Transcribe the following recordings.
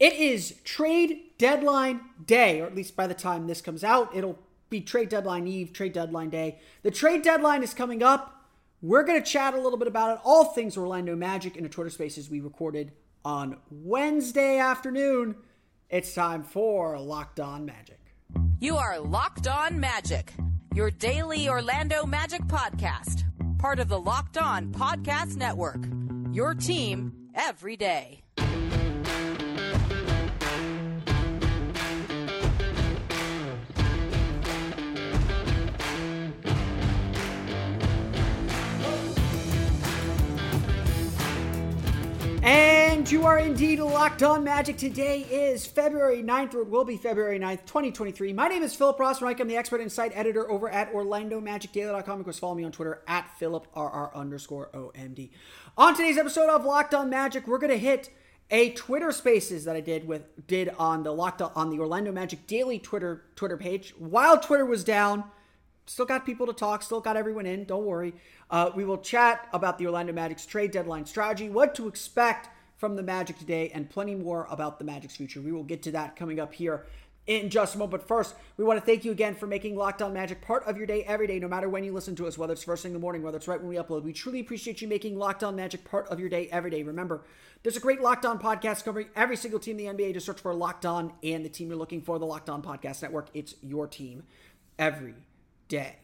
It is trade deadline day, or at least by the time this comes out, it'll be trade deadline eve, trade deadline day. The trade deadline is coming up. We're going to chat a little bit about it, all things Orlando Magic in a Twitter Spaces we recorded on Wednesday afternoon. It's time for Locked On Magic. You are Locked On Magic, your daily Orlando Magic podcast, part of the Locked On Podcast Network. Your team every day. And you are indeed locked on magic. Today is February 9th, or it will be February 9th, 2023. My name is Philip Rossman. I'm the expert site editor over at OrlandoMagicDaily.com. Of course, follow me on Twitter at PhilipRR underscore OMD. On today's episode of Locked On Magic, we're going to hit a Twitter Spaces that I did with did on the Locked on, on the Orlando Magic Daily Twitter Twitter page while Twitter was down. Still got people to talk. Still got everyone in. Don't worry. Uh, we will chat about the Orlando Magic's trade deadline strategy, what to expect from the Magic today, and plenty more about the Magic's future. We will get to that coming up here in just a moment. But first, we want to thank you again for making Locked On Magic part of your day every day, no matter when you listen to us, whether it's first thing in the morning, whether it's right when we upload. We truly appreciate you making Locked On Magic part of your day every day. Remember, there's a great Locked On podcast covering every single team in the NBA. Just search for Locked On and the team you're looking for, the Locked On Podcast Network. It's your team every day.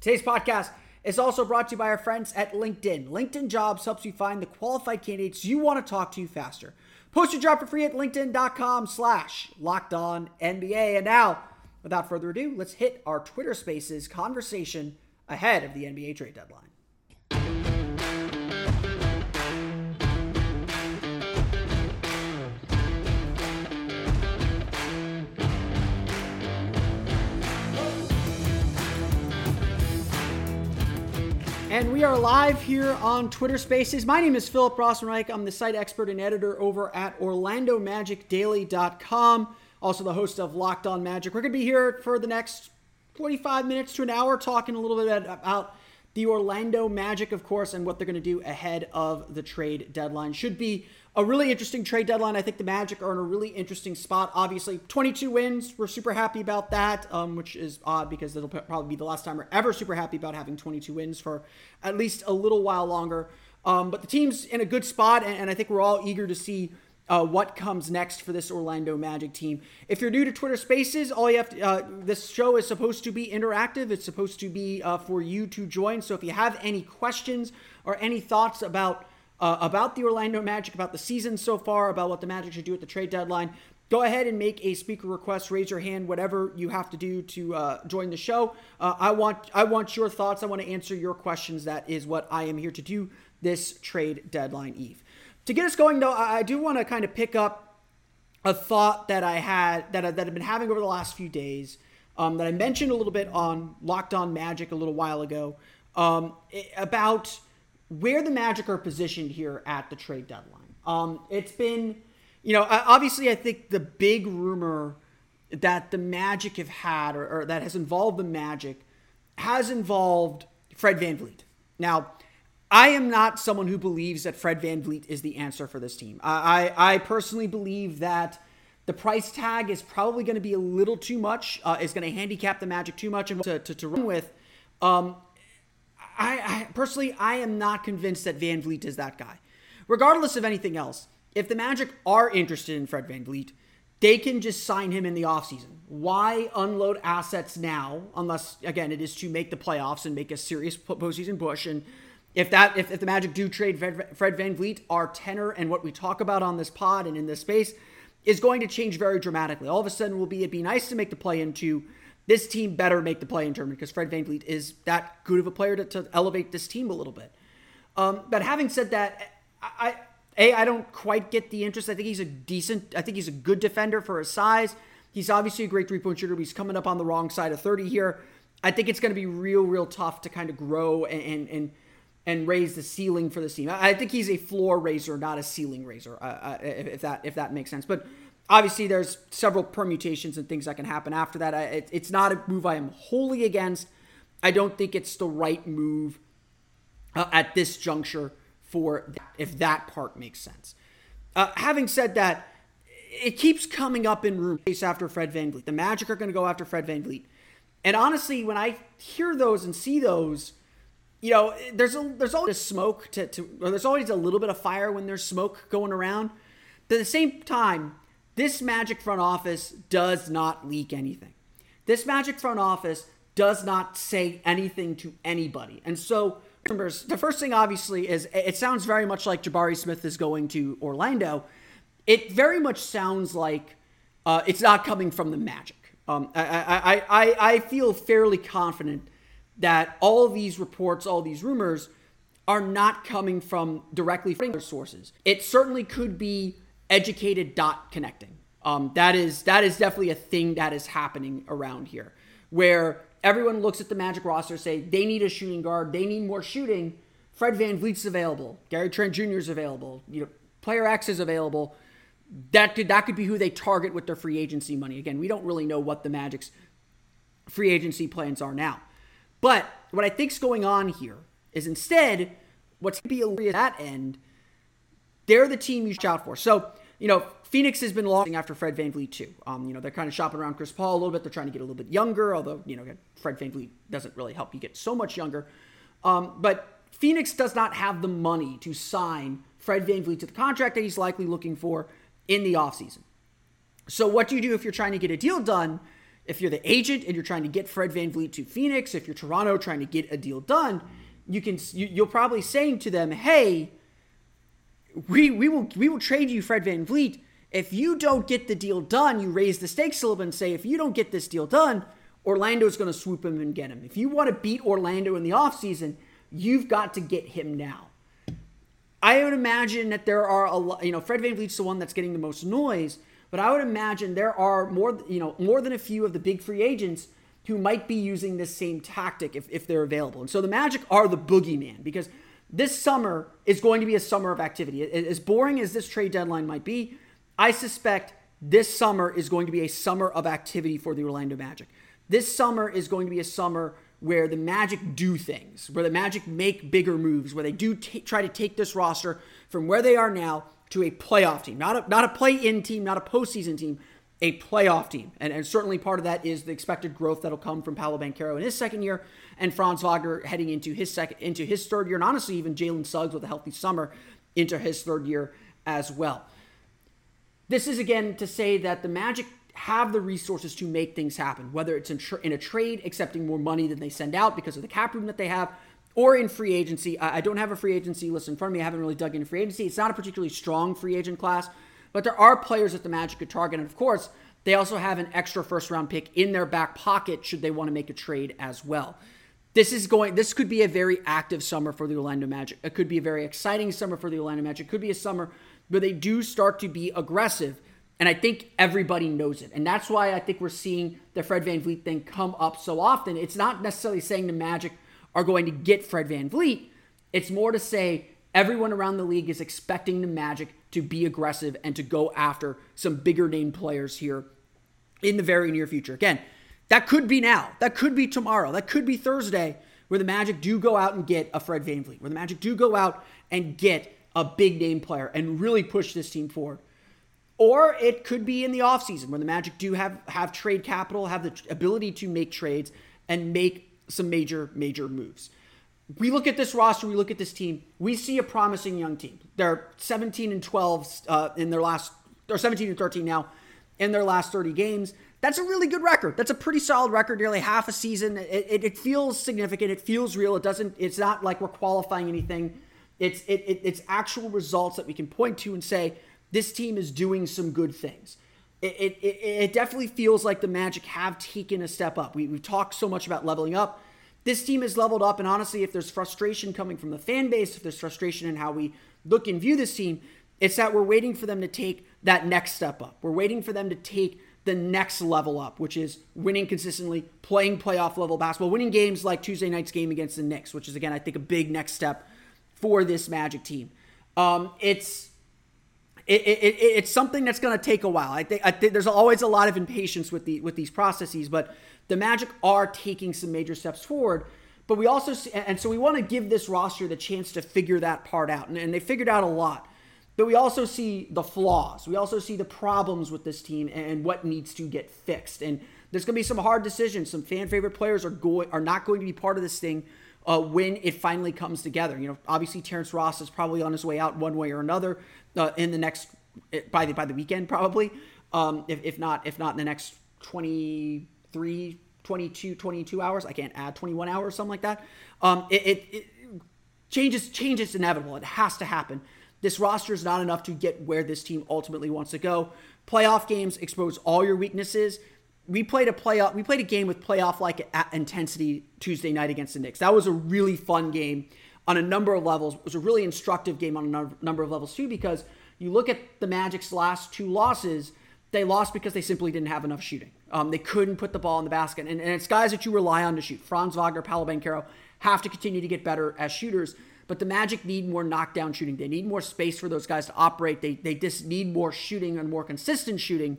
Today's podcast is also brought to you by our friends at LinkedIn. LinkedIn Jobs helps you find the qualified candidates you want to talk to faster. Post your job for free at linkedin.com slash locked on NBA. And now, without further ado, let's hit our Twitter Spaces conversation ahead of the NBA trade deadline. And we are live here on Twitter Spaces. My name is Philip Rossman-Reich. I'm the site expert and editor over at OrlandoMagicDaily.com. Also the host of Locked On Magic. We're going to be here for the next 45 minutes to an hour talking a little bit about the Orlando Magic, of course, and what they're going to do ahead of the trade deadline. Should be a really interesting trade deadline. I think the Magic are in a really interesting spot. Obviously, 22 wins. We're super happy about that, um, which is odd because it'll probably be the last time we're ever super happy about having 22 wins for at least a little while longer. Um, but the team's in a good spot, and, and I think we're all eager to see uh, what comes next for this Orlando Magic team. If you're new to Twitter Spaces, all you have to, uh, this show is supposed to be interactive. It's supposed to be uh, for you to join. So if you have any questions or any thoughts about uh, about the Orlando Magic, about the season so far, about what the Magic should do at the trade deadline, go ahead and make a speaker request. Raise your hand, whatever you have to do to uh, join the show. Uh, I want I want your thoughts. I want to answer your questions. That is what I am here to do this trade deadline eve. To get us going, though, I, I do want to kind of pick up a thought that I had that I, that I've been having over the last few days. Um, that I mentioned a little bit on Locked On Magic a little while ago um, about where the Magic are positioned here at the trade deadline. Um, it's been, you know, obviously, I think the big rumor that the Magic have had or, or that has involved the Magic has involved Fred VanVleet. Now, I am not someone who believes that Fred VanVleet is the answer for this team. I, I, I personally believe that the price tag is probably going to be a little too much, uh, is going to handicap the Magic too much and to, to, to run with. Um, I, I personally, I am not convinced that VanVleet is that guy. Regardless of anything else, if the Magic are interested in Fred VanVleet, they can just sign him in the offseason. Why unload assets now, unless, again, it is to make the playoffs and make a serious postseason push? And if that if, if the Magic do trade Fred, Fred VanVleet, our tenor and what we talk about on this pod and in this space is going to change very dramatically. All of a sudden, will be it'd be nice to make the play into this team better make the play in tournament because Fred VanVleet is that good of a player to, to elevate this team a little bit. Um, but having said that, I, a I don't quite get the interest. I think he's a decent. I think he's a good defender for his size. He's obviously a great three point shooter. But he's coming up on the wrong side of thirty here. I think it's going to be real, real tough to kind of grow and and and raise the ceiling for the team. I think he's a floor raiser, not a ceiling raiser, uh, uh if that if that makes sense. But obviously, there's several permutations and things that can happen after that. I, it, it's not a move I am wholly against. I don't think it's the right move uh, at this juncture for that, if that part makes sense. Uh, having said that, it keeps coming up in rumors after Fred VanVleet. The Magic are going to go after Fred VanVleet. And honestly, when I hear those and see those, you know, there's a, there's always smoke to, to or there's always a little bit of fire when there's smoke going around. But at the same time, this Magic front office does not leak anything. This Magic front office does not say anything to anybody. And so the first thing, obviously, is it sounds very much like Jabari Smith is going to Orlando. It very much sounds like uh, it's not coming from the Magic. Um, I, I, I, I feel fairly confident that all these reports, all these rumors, are not coming from directly from other sources. It certainly could be educated dot connecting. Um, that is that is definitely a thing that is happening around here, where everyone looks at the Magic roster, say they need a shooting guard, they need more shooting. Fred Van VanVleet's available, Gary Trent Jr. is available, you know, player X is available. That could that could be who they target with their free agency money. Again, we don't really know what the Magic's free agency plans are now. But what I think's going on here is instead, what's going to be at that end, they're the team you shout for. So, you know, Phoenix has been losing after Fred VanVleet too. Um, you know, they're kind of shopping around Chris Paul a little bit. They're trying to get a little bit younger, although, you know, Fred VanVleet doesn't really help you get so much younger. Um, but Phoenix does not have the money to sign Fred VanVleet to the contract that he's likely looking for in the offseason. So what do you do if you're trying to get a deal done? If you're the agent and you're trying to get Fred VanVleet to Phoenix, if you're Toronto trying to get a deal done, you can you, you're probably saying to them, "Hey, we we will we will trade you Fred VanVleet. if you don't get the deal done, you raise the stakes a little bit and say, if you don't get this deal done, Orlando's going to swoop him and get him. If you want to beat Orlando in the offseason, you've got to get him now. I would imagine that there are a lot, you know, Fred VanVleet's the one that's getting the most noise, but I would imagine there are more, you know, more than a few of the big free agents who might be using this same tactic if, if they're available. And so the Magic are the boogeyman because this summer is going to be a summer of activity. As boring as this trade deadline might be, I suspect this summer is going to be a summer of activity for the Orlando Magic. This summer is going to be a summer where the Magic do things, where the Magic make bigger moves, where they do t- try to take this roster from where they are now to a playoff team, not a, not a play-in team, not a postseason team, a playoff team. And, and certainly part of that is the expected growth that'll come from Paolo Banchero in his second year and Franz Wagner heading into his second into his third year, and honestly even Jalen Suggs with a healthy summer into his third year as well. This is again to say that the Magic have the resources to make things happen, whether it's in, in a trade, accepting more money than they send out because of the cap room that they have, or in free agency. I, I don't have a free agency list in front of me. I haven't really dug into free agency. It's not a particularly strong free agent class, but there are players that the Magic could target. And of course, they also have an extra first round pick in their back pocket should they want to make a trade as well. This is going this could be a very active summer for the Orlando Magic. It could be a very exciting summer for the Orlando Magic. It could be a summer but they do start to be aggressive. And I think everybody knows it. And that's why I think we're seeing the Fred Van VanVleet thing come up so often. It's not necessarily saying the Magic are going to get Fred Van VanVleet. It's more to say everyone around the league is expecting the Magic to be aggressive and to go after some bigger name players here in the very near future. Again, that could be now. That could be tomorrow. That could be Thursday where the Magic do go out and get a Fred VanVleet, where the Magic do go out and get a big name player and really push this team forward. Or it could be in the offseason where the Magic do have, have trade capital, have the ability to make trades and make some major, major moves. We look at this roster, we look at this team, we see a promising young team. They're 17 and 12 uh, in their last, they're 17 and 13 now in their last 30 games. That's a really good record. That's a pretty solid record, nearly half a season. It, it, it feels significant. It feels real. It doesn't, it's not like we're qualifying anything. It's, it, it, it's actual results that we can point to and say, this team is doing some good things. It, it, it, definitely feels like the Magic have taken a step up. We, we've talked so much about leveling up. This team has leveled up, and honestly, if there's frustration coming from the fan base, if there's frustration in how we look and view this team, it's that we're waiting for them to take that next step up. We're waiting for them to take the next level up, which is winning consistently, playing playoff level basketball, winning games like Tuesday night's game against the Knicks, which is again I think a big next step for this Magic team. Um, it's it, it, it, it's something that's going to take a while. I think, I think there's always a lot of impatience with the with these processes, but the Magic are taking some major steps forward. But we also see, and so we want to give this roster the chance to figure that part out, and, and they figured out a lot. But we also see the flaws. We also see the problems with this team and what needs to get fixed. And there's going to be some hard decisions. Some fan favorite players are going are not going to be part of this thing uh, when it finally comes together. You know, obviously Terrence Ross is probably on his way out one way or another uh, in the next by the by the weekend probably. Um, if, if not if not in the next 23 22 22 hours i can't add 21 hours something like that um, it, it, it changes changes inevitable it has to happen this roster is not enough to get where this team ultimately wants to go. Playoff games expose all your weaknesses. We played a playoff. We played a game with playoff like intensity Tuesday night against the Knicks. That was a really fun game on a number of levels. It was a really instructive game on a number of levels too because you look at the Magic's last two losses. They lost because they simply didn't have enough shooting. Um, they couldn't put the ball in the basket, and, and it's guys that you rely on to shoot. Franz Wagner, Paolo Banchero have to continue to get better as shooters. But the Magic need more knockdown shooting. They need more space for those guys to operate. They, they just need more shooting and more consistent shooting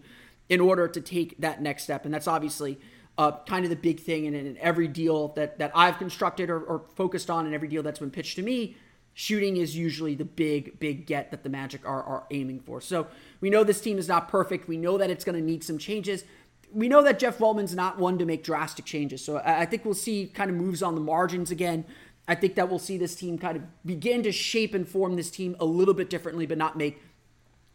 in order to take that next step. And that's obviously uh, kind of the big thing. And in every deal that, that I've constructed or, or focused on, and every deal that's been pitched to me, shooting is usually the big, big get that the Magic are, are aiming for. So we know this team is not perfect. We know that it's going to need some changes. We know that Jeff Weltman's not one to make drastic changes. So I think we'll see kind of moves on the margins again. I think that we'll see this team kind of begin to shape and form this team a little bit differently, but not make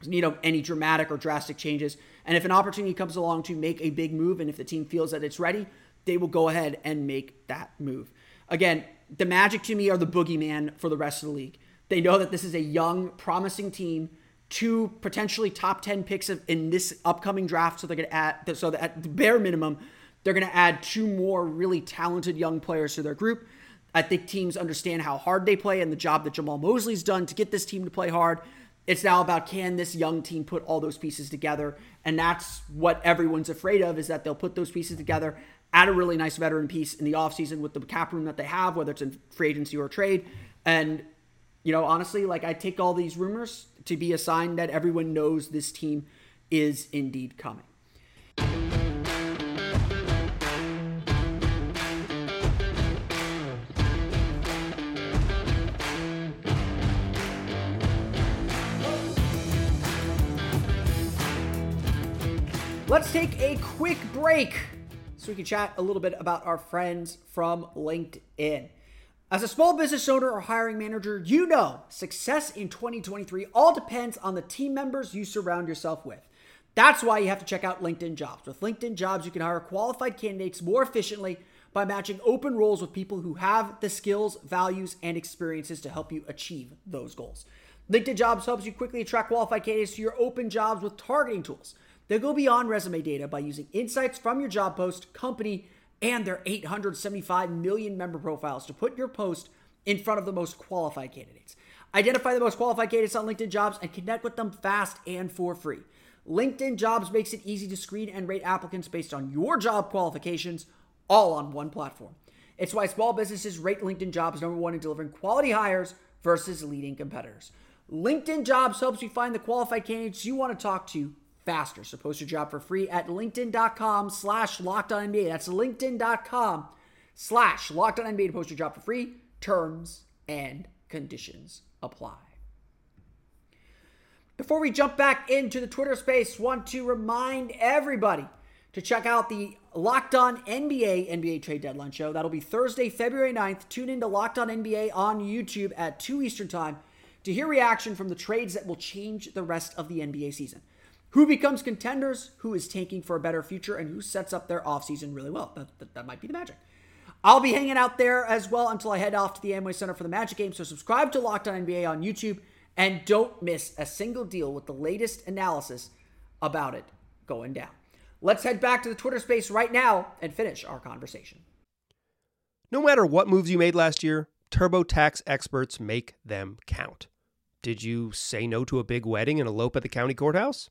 you know any dramatic or drastic changes. And if an opportunity comes along to make a big move, and if the team feels that it's ready, they will go ahead and make that move. Again, the Magic to me are the boogeyman for the rest of the league. They know that this is a young, promising team, two potentially top 10 picks of, in this upcoming draft. So they're going to add, so that at the bare minimum, they're going to add two more really talented young players to their group. I think teams understand how hard they play and the job that Jamal Mosley's done to get this team to play hard. It's now about can this young team put all those pieces together? And that's what everyone's afraid of is that they'll put those pieces together, add a really nice veteran piece in the offseason with the cap room that they have, whether it's in free agency or trade. And, you know, honestly, like I take all these rumors to be a sign that everyone knows this team is indeed coming. Let's take a quick break so we can chat a little bit about our friends from LinkedIn. As a small business owner or hiring manager, you know success in 2023 all depends on the team members you surround yourself with. That's why you have to check out LinkedIn Jobs. With LinkedIn Jobs, you can hire qualified candidates more efficiently by matching open roles with people who have the skills, values, and experiences to help you achieve those goals. LinkedIn Jobs helps you quickly attract qualified candidates to your open jobs with targeting tools They'll go beyond resume data by using insights from your job post, company, and their 875 million member profiles to put your post in front of the most qualified candidates. Identify the most qualified candidates on LinkedIn Jobs and connect with them fast and for free. LinkedIn Jobs makes it easy to screen and rate applicants based on your job qualifications, all on one platform. It's why small businesses rate LinkedIn Jobs number one in delivering quality hires versus leading competitors. LinkedIn Jobs helps you find the qualified candidates you want to talk to faster. So post your job for free at linkedin.com slash NBA. That's linkedin.com slash NBA to post your job for free. Terms and conditions apply. Before we jump back into the Twitter space, want to remind everybody to check out the Locked On NBA NBA Trade Deadline show. That'll be Thursday, February 9th. Tune in to Locked On NBA on YouTube at 2 Eastern Time to hear reaction from the trades that will change the rest of the NBA season. Who becomes contenders, who is tanking for a better future, and who sets up their offseason really well. That, that, that might be the magic. I'll be hanging out there as well until I head off to the Amway Center for the Magic game. So subscribe to Locked On NBA on YouTube and don't miss a single deal with the latest analysis about it going down. Let's head back to the Twitter space right now and finish our conversation. No matter what moves you made last year, TurboTax experts make them count. Did you say no to a big wedding and elope at the county courthouse?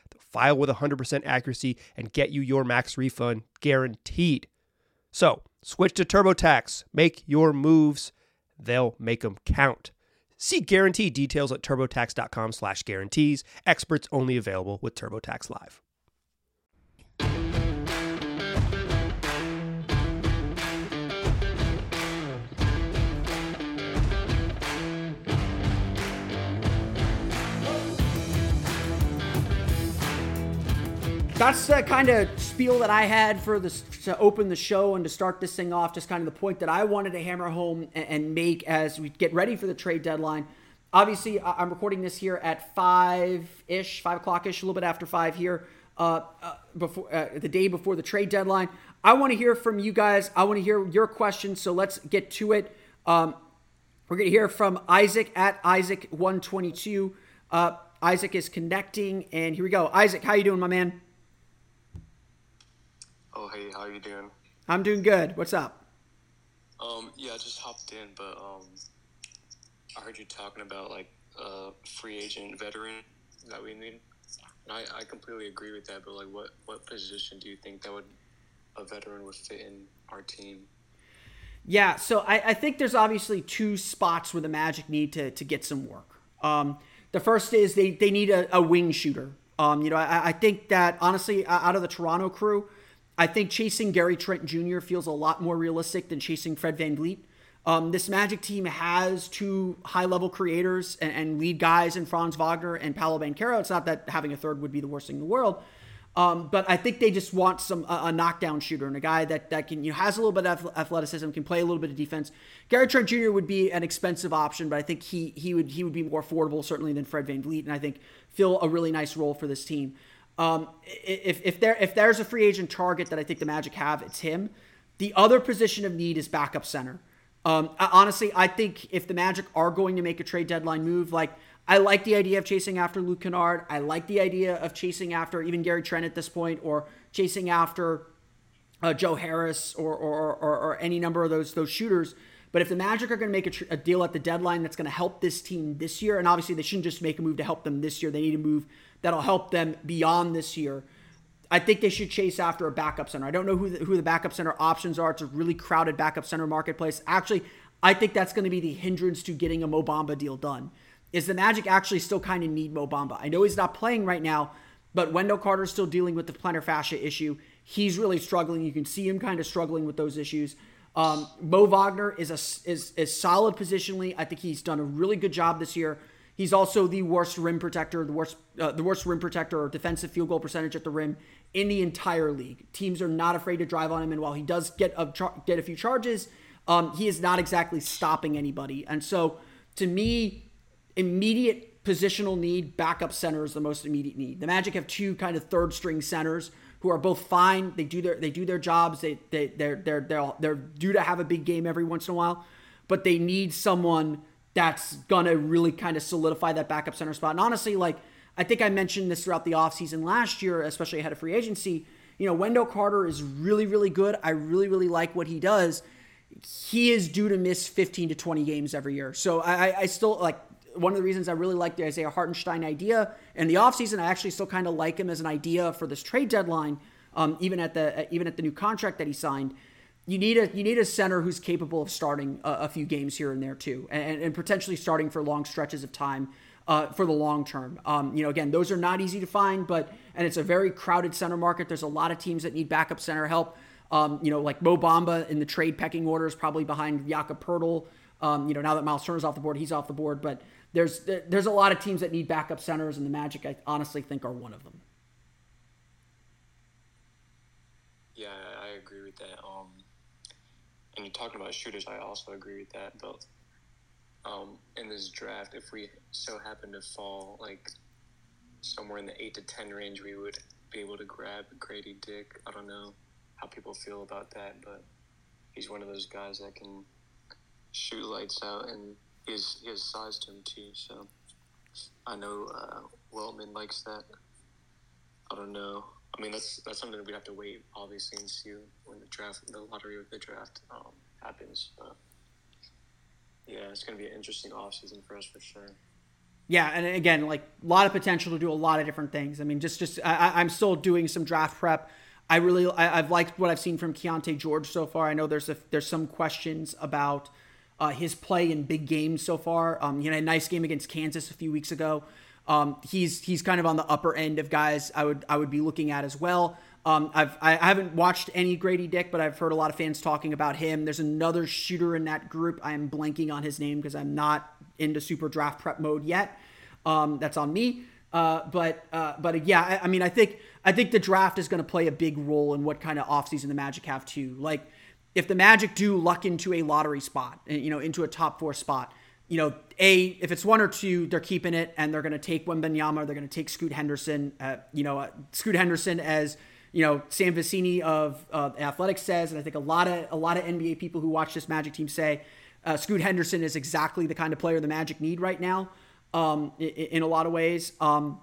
File with 100% accuracy and get you your max refund guaranteed. So, switch to TurboTax. Make your moves. They'll make them count. See guarantee details at turbotax.com slash guarantees. Experts only available with TurboTax Live. That's the kind of spiel that I had for this to open the show and to start this thing off. Just kind of the point that I wanted to hammer home and, make as we get ready for the trade deadline. Obviously, I'm recording this here at five ish, five o'clock ish, a little bit after five here, uh, uh, before uh, the day before the trade deadline. I want to hear from you guys. I want to hear your questions. So let's get to it. Um, we're going to hear from Isaac at Isaac122. Uh, Isaac is connecting, and here we go. Isaac, how you doing, my man? Oh, hey, how you doing? I'm doing good. What's up? Um, yeah, I just hopped in, but um, I heard you talking about like a free agent veteran that we need. And I, I completely agree with that, but like, what what position do you think that would a veteran would fit in our team? Yeah, so I, I think there's obviously two spots where the Magic need to to get some work. Um, the first is they they need a, a wing shooter. Um, you know, I, I think that honestly, out of the Toronto crew I think chasing Gary Trent Jr. feels a lot more realistic than chasing Fred VanVleet. Um, this Magic team has two high level creators and, and, lead guys in Franz Wagner and Paolo Banchero. It's not that having a third would be the worst thing in the world. Um, but I think they just want some a, a, knockdown shooter and a guy that that can you know, has a little bit of athleticism, can play a little bit of defense. Gary Trent Jr. would be an expensive option, but I think he he would he would be more affordable certainly than Fred Van VanVleet, and I think fill a really nice role for this team. Um, if if there if there's a free agent target that I think the Magic have, it's him. The other position of need is backup center. Um, honestly, I think if the Magic are going to make a trade deadline move, like I like the idea of chasing after Luke Kennard. I like the idea of chasing after even Gary Trent at this point, or chasing after uh, Joe Harris, or or, or or any number of those those shooters. But if the Magic are going to make a, tr- a deal at the deadline that's going to help this team this year, and obviously they shouldn't just make a move to help them this year, they need to move that'll help them beyond this year. I think they should chase after a backup center. I don't know who the, who the backup center options are. It's a really crowded backup center marketplace. Actually, I think that's going to be the hindrance to getting a Mo Bamba deal done. Is the Magic actually still kind of need Mo Bamba? I know he's not playing right now, but Wendell Carter's still dealing with the plantar fascia issue. He's really struggling. You can see him kind of struggling with those issues. Um, Mo Wagner is a is is solid positionally. I think he's done a really good job this year. He's also the worst rim protector, the worst uh, the worst rim protector or defensive field goal percentage at the rim in the entire league. Teams are not afraid to drive on him, and while he does get a get a few charges, um, he is not exactly stopping anybody. And so, to me, immediate positional need, backup center is the most immediate need. The Magic have two kind of third string centers who are both fine. They do their they do their jobs. They they they're they're they're, they're due to have a big game every once in a while, but they need someone that's gonna really kind of solidify that backup center spot. And honestly, like I think I mentioned this throughout the offseason last year, especially ahead of free agency. You know, Wendell Carter is really, really good. I really, really like what he does. He is due to miss 15 to 20 games every year. So I, I still like one of the reasons I really like the Isaiah Hartenstein idea in the offseason. I actually still kind of like him as an idea for this trade deadline, um, even at the even at the new contract that he signed you need a you need a center who's capable of starting a, a few games here and there too, and, and potentially starting for long stretches of time. uh, for the long term. Um, you know, again, those are not easy to find, but and it's a very crowded center market. There's a lot of teams that need backup center help. Um, you know, like Mo Bamba in the trade pecking order is probably behind Jakob Poeltl. Um, you know, now that Miles Turner's off the board, he's off the board. But there's there's a lot of teams that need backup centers, and the Magic, I honestly think, are one of them. Yeah, I agree with that. Um, and you're talking about shooters, I also agree with that. But um, in this draft, if we so happen to fall like somewhere in the eight to ten range, we would be able to grab Grady Dick. I don't know how people feel about that, but he's one of those guys that can shoot lights out, and he has, he size to him too. So I know uh, Weltman likes that. I don't know. I mean, that's that's something that we have to wait, obviously, and see when the draft, the lottery of the draft um, happens. But yeah, it's going to be an interesting offseason for us for sure. Yeah, and again, like a lot of potential to do a lot of different things. I mean, just just I, I'm still doing some draft prep. I really I, have liked what I've seen from Keyonte George so far. I know there's a, there's some questions about uh, his play in big games so far. Um, he had a nice game against Kansas a few weeks ago. Um, he's he's kind of on the upper end of guys I would I would be looking at as well. Um, I've I haven't watched any Grady Dick, but I've heard a lot of fans talking about him. There's another shooter in that group. I am blanking on his name because I'm not into super draft prep mode yet. Um, that's on me. Uh, but uh, but yeah, I, I, mean, I think I think the draft is going to play a big role in what kind of offseason the Magic have too. Like if the Magic do luck into a lottery spot, you know, into a top four spot, you know, a if it's one or two, they're keeping it, and they're going to take Wembanyama. They're going to take Scoot Henderson. Uh, you know, uh, Scoot Henderson as you know Sam Vecenie of uh, Athletics says, and I think a lot of a lot of NBA people who watch this Magic team say uh, Scoot Henderson is exactly the kind of player the Magic need right now. Um, in, in, a lot of ways, um,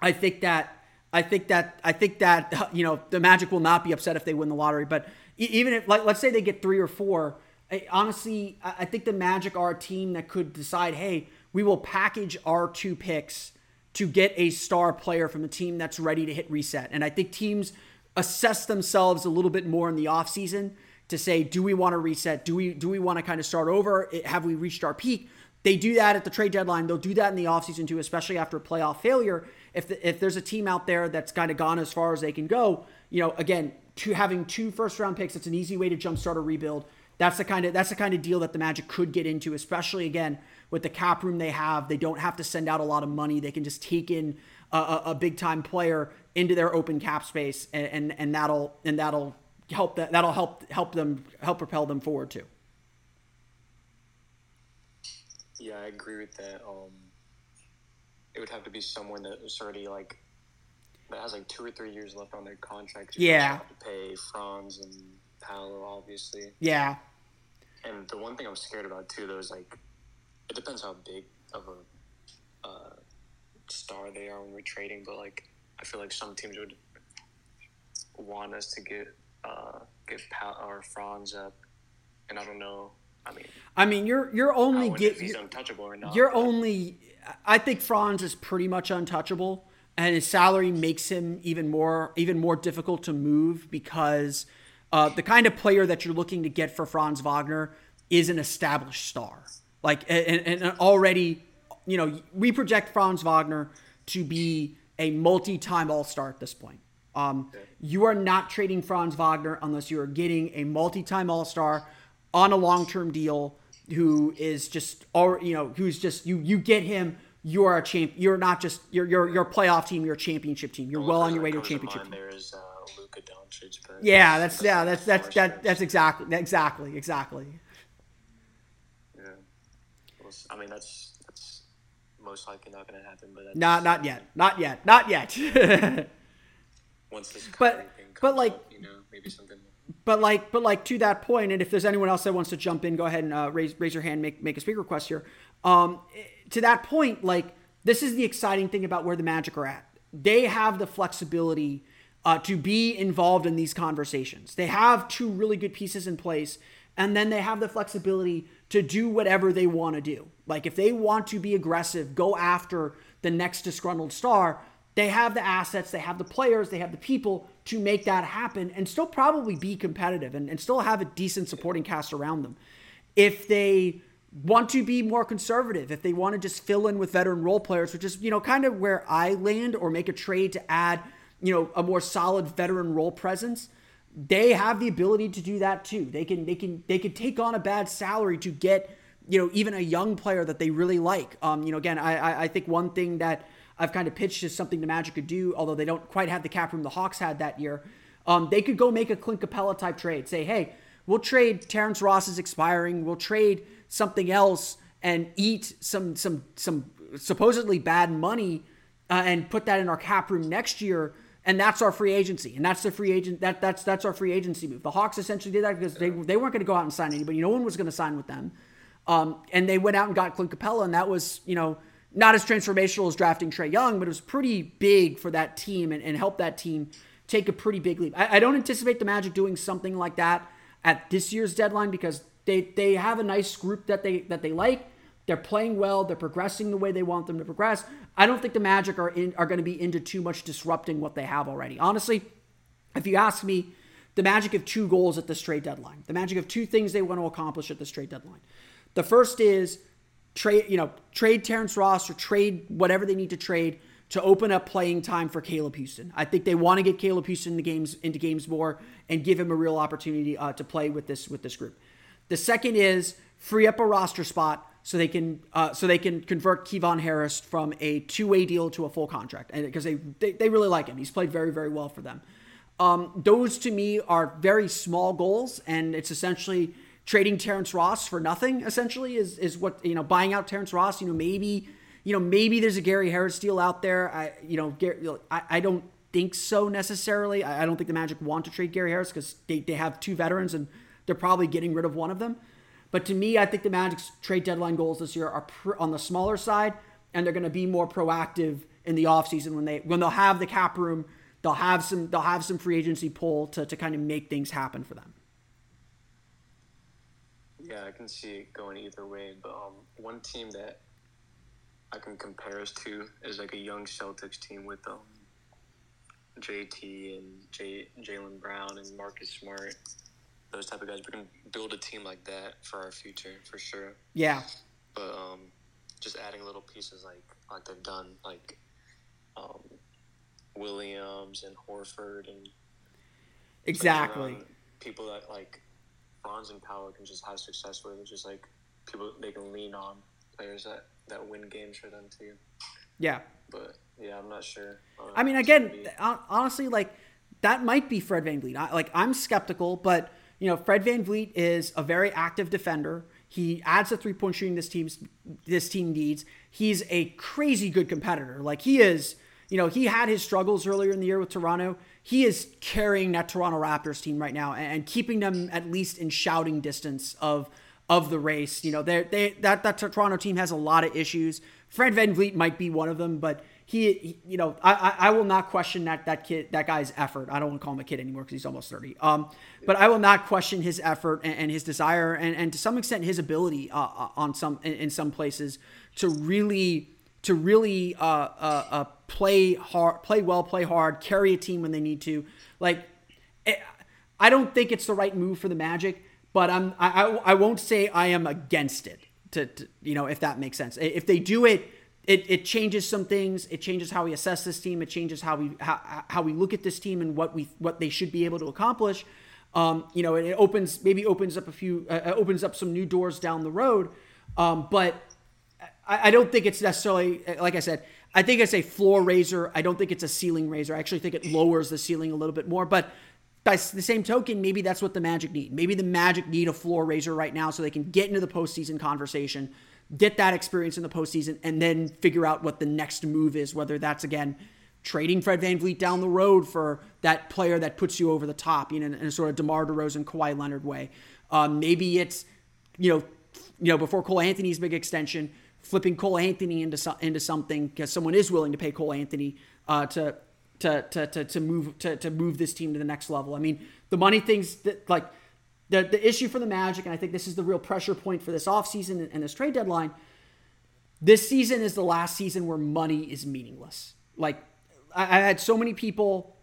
I think that I think that I think that you know the Magic will not be upset if they win the lottery, but even if like let's say they get three or four I, honestly, I think the Magic are a team that could decide, hey, we will package our two picks to get a star player from a team that's ready to hit reset. And I think teams assess themselves a little bit more in the offseason to say, do we want to reset? Do we do we want to kind of start over? Have we reached our peak? They do that at the trade deadline. They'll do that in the offseason too, especially after a playoff failure. If the, if there's a team out there that's kind of gone as far as they can go, you know, again, to having two first round picks, it's an easy way to jumpstart a rebuild. That's the kind of that's the kind of deal that the Magic could get into, especially again with the cap room they have. They don't have to send out a lot of money. They can just take in a, a, a big time player into their open cap space, and, and and that'll and that'll help that that'll help help them help propel them forward too. Yeah, I agree with that. Um, it would have to be someone that was already like that has like two or three years left on their contract. Yeah, to pay Franz and Paolo, obviously. Yeah, and the one thing I'm scared about too, though, is like it depends how big of a uh, star they are when we're trading. But like, I feel like some teams would want us to get uh, get Pal- or Franz up, and I don't know. I mean, I mean, you're you're only get he's untouchable or not. You're but. only. I think Franz is pretty much untouchable, and his salary makes him even more even more difficult to move because uh, the kind of player that you're looking to get for Franz Wagner is an established star. Like, and, and already, you know, we project Franz Wagner to be a multi-time All-Star at this point. Um, you are not trading Franz Wagner unless you are getting a multi-time All-Star on a long-term deal who is just, or you know, who's just you. You get him. You are a champ. You're not just you're you're you're a playoff team. You're a championship team. You're well, well on your way to a championship team. There is uh, Luka Doncic, but yeah, that's yeah, that's that's that, that's exactly exactly exactly. Yeah, I mean, that's that's most likely not going to happen. But not not yet, not yet, not yet. Once this but but like up, you know maybe something. But like but like to that point, and if there's anyone else that wants to jump in, go ahead and uh, raise raise your hand, make make a speaker request here. Um, to that point, like this is the exciting thing about where the Magic are at. They have the flexibility. Uh, to be involved in these conversations. They have two really good pieces in place, and then they have the flexibility to do whatever they want to do. Like if they want to be aggressive, go after the next disgruntled star, they have the assets, they have the players, they have the people to make that happen and still probably be competitive and, and still have a decent supporting cast around them. If they want to be more conservative, if they want to just fill in with veteran role players, which is, you know, kind of where I land, or make a trade to add, you know, a more solid veteran role presence, they have the ability to do that too. They can they can they can take on a bad salary to get, you know, even a young player that they really like. Um, you know, again, I I think one thing that I've kind of pitched is something the Magic could do, although they don't quite have the cap room the Hawks had that year. Um, they could go make a Clint Capela type trade. Say, hey, we'll trade Terrence Ross is expiring. We'll trade something else and eat some some some supposedly bad money uh, and put that in our cap room next year. And that's our free agency. And that's the free agent that that's that's our free agency move. The hawks essentially did that because they, they weren't going to go out and sign anybody. No one was going to sign with them. Um, and they went out and got clint Capela, and that was you know not as transformational as drafting Trae Young, but it was pretty big for that team and, and helped that team take a pretty big leap. I, I don't anticipate the Magic doing something like that at this year's deadline because they they have a nice group that they that they like. They're playing well. They're progressing the way they want them to progress. I don't think the Magic are in, are going to be into too much disrupting what they have already. Honestly, if you ask me, the Magic have two goals at this trade deadline. The Magic have two things they want to accomplish at this trade deadline. The first is trade, you know, trade Terrence Ross or trade whatever they need to trade to open up playing time for Caleb Houstan. I think they want to get Caleb Houstan into games into games more and give him a real opportunity uh, to play with this with this group. The second is free up a roster spot so they can uh, so they can convert Kevon Harris from a two way deal to a full contract, and because they, they, they really like him, he's played very very well for them. Um, those to me are very small goals, and it's essentially trading Terrence Ross for nothing. Essentially, is is what you know buying out Terrence Ross. You know maybe you know maybe there's a Gary Harris deal out there. I you know Gary, I, I don't think so necessarily. I, I don't think the Magic want to trade Gary Harris because they, they have two veterans and they're probably getting rid of one of them. But to me, I think the Magic's trade deadline goals this year are pr- on the smaller side, and they're going to be more proactive in the offseason when they when they'll have the cap room, they'll have some they'll have some free agency pull to to kind of make things happen for them. Yeah, I can see it going either way. But um, one team that I can compare us to is like a young Celtics team with um, JT and J- Jaylen Brown and Marcus Smart those type of guys. We can build a team like that for our future for sure. Yeah. But um, just adding little pieces like like they've done, like um, Williams and Horford and exactly people that like Franz and Power can just have success with. It's just like people they can lean on players that that win games for them too. Yeah. But yeah, I'm not sure. Uh, I mean, again, honestly, like that might be Fred VanVleet. I, like I'm skeptical, but you know, Fred VanVleet is a very active defender. He adds the three point shooting this team's this team needs. He's a crazy good competitor. Like he is, you know, he had his struggles earlier in the year with Toronto. He is carrying that Toronto Raptors team right now and, and keeping them at least in shouting distance of of the race. You know, they they that that Toronto team has a lot of issues. Fred Van VanVleet might be one of them, but he, he, you know, I, I will not question that that kid, that guy's effort. I don't want to call him a kid anymore because he's almost thirty. Um, but I will not question his effort and, and his desire, and, and to some extent his ability uh, uh on some in, in, some places to really to really uh, uh, uh, play hard, play well, play hard, carry a team when they need to. Like, it, eh, I don't think it's the right move for the Magic, but I'm I, I, I won't say I am against it. To, to you know, if that makes sense. If they do it it, it changes some things. It changes how we assess this team. It changes how we how, how we look at this team and what we what they should be able to accomplish. Um, you know, it, opens maybe opens up a few uh, uh, opens up some new doors down the road. Um, but I, I, don't think it's necessarily like I said. I think it's a floor raiser. I don't think it's a ceiling raiser. I actually think it lowers the ceiling a little bit more. But by the same token, maybe that's what the Magic need. Maybe the Magic need a floor raiser right now so they can get into the postseason conversation get that experience in the postseason, and then figure out what the next move is, whether that's again trading Fred VanVleet down the road for that player that puts you over the top, you know, in a sort of DeMar DeRozan, Kawhi Leonard way. Um, maybe it's, you know, you know, before Cole Anthony's big extension, flipping Cole Anthony into so, into something because someone is willing to pay Cole Anthony uh, to, to to to to move to to move this team to the next level. I mean, the money things that like the, the issue for the Magic, and I think this is the real pressure point for this offseason and this trade deadline, this season is the last season where money is meaningless. Like, I, I had so many people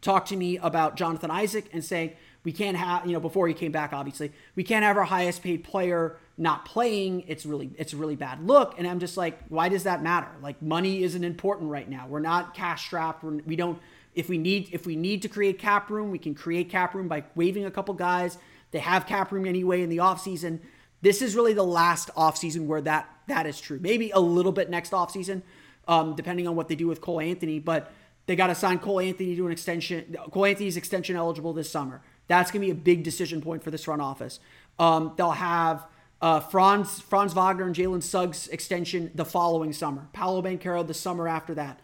talk to me about Jonathan Isaac and saying, we can't have, you know, before he came back, obviously, we can't have our highest paid player not playing, it's really it's a really bad look. And I'm just like, why does that matter? Like money isn't important right now. We're not cash strapped. We're, we don't if we need if we need to create cap room, we can create cap room by waiving a couple guys. They have cap room anyway in the offseason. This is really the last offseason where that that is true. Maybe a little bit next offseason, um, depending on what they do with Cole Anthony, but they got to sign Cole Anthony to an extension. Cole Anthony's extension eligible this summer. That's going to be a big decision point for this front office. Um, they'll have uh, Franz Franz Wagner and Jalen Suggs extension the following summer. Paolo Banchero the summer after that.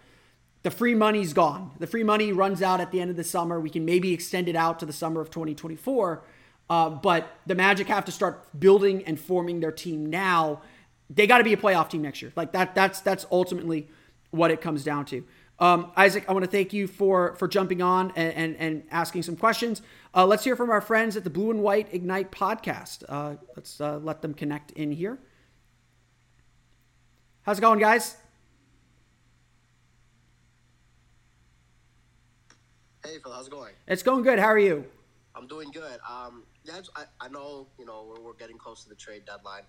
The free money's gone. The free money runs out at the end of the summer. We can maybe extend it out to the summer of 2024. Uh, but the Magic have to start building and forming their team now. They got to be a playoff team next year. Like that. That's that's ultimately what it comes down to. Um, Isaac, I want to thank you for for jumping on and and, and asking some questions. Uh, let's hear from our friends at the Blue and White Ignite podcast. Uh, let's uh, let them connect in here. How's it going, guys? Hey Phil, how's it going? It's going good. How are you? I'm doing good. Um, yeah, I, I know you know we're, we're getting close to the trade deadline.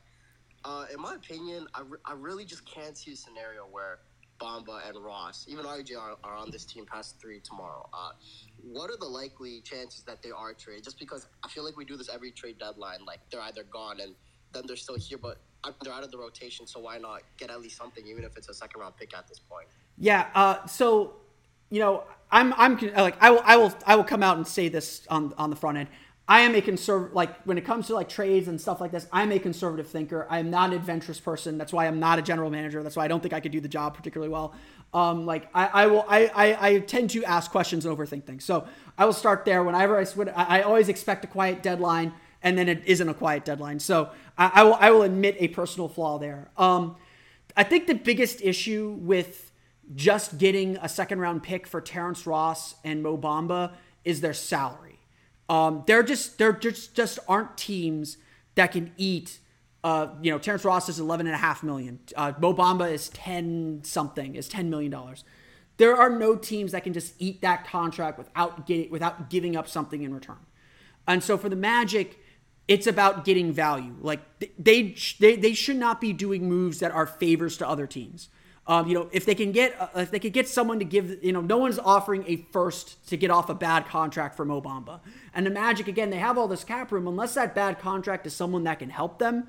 Uh, in my opinion, I, re- I really just can't see a scenario where Bamba and Ross, even RJ, are, are on this team past three tomorrow. Uh, what are the likely chances that they are traded? Just because I feel like we do this every trade deadline, like they're either gone and then they're still here, but they're out of the rotation. So why not get at least something, even if it's a second round pick at this point? Yeah. Uh, so you know, I'm I'm like I will I will I will come out and say this on on the front end. I am a conservative, like when it comes to like trades and stuff like this, I'm a conservative thinker. I am not an adventurous person. That's why I'm not a general manager. That's why I don't think I could do the job particularly well. Um, like I, I will, I, I, I tend to ask questions and overthink things. So I will start there. Whenever I, I always expect a quiet deadline, and then it isn't a quiet deadline. So I, I will, I will admit a personal flaw there. Um, I think the biggest issue with just getting a second round pick for Terrence Ross and Mo Bamba is their salary. Um, they're just they're just just aren't teams that can eat. Uh, you know, Terrence Ross is eleven and a half million. Uh, Mo Bamba is ten something, is ten million dollars. There are no teams that can just eat that contract without getting without giving up something in return. And so for the Magic, it's about getting value. Like they they they should not be doing moves that are favors to other teams. Um, you know, if they can get uh, if they could get someone to give, you know, no one's offering a first to get off a bad contract for Mo Bamba. And the Magic again, they have all this cap room. Unless that bad contract is someone that can help them,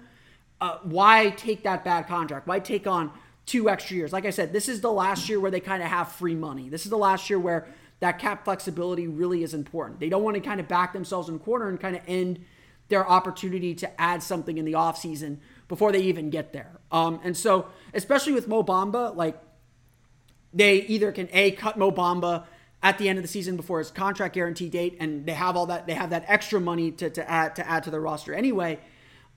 uh, why take that bad contract? Why take on two extra years? Like I said, this is the last year where they kind of have free money. This is the last year where that cap flexibility really is important. They don't want to kind of back themselves in corner and kind of end their opportunity to add something in the offseason before they even get there. Um, and so, especially with Mo Bamba, like they either can a cut Mo Bamba at the end of the season before his contract guarantee date, and they have all that they have that extra money to, to add to add to their roster anyway,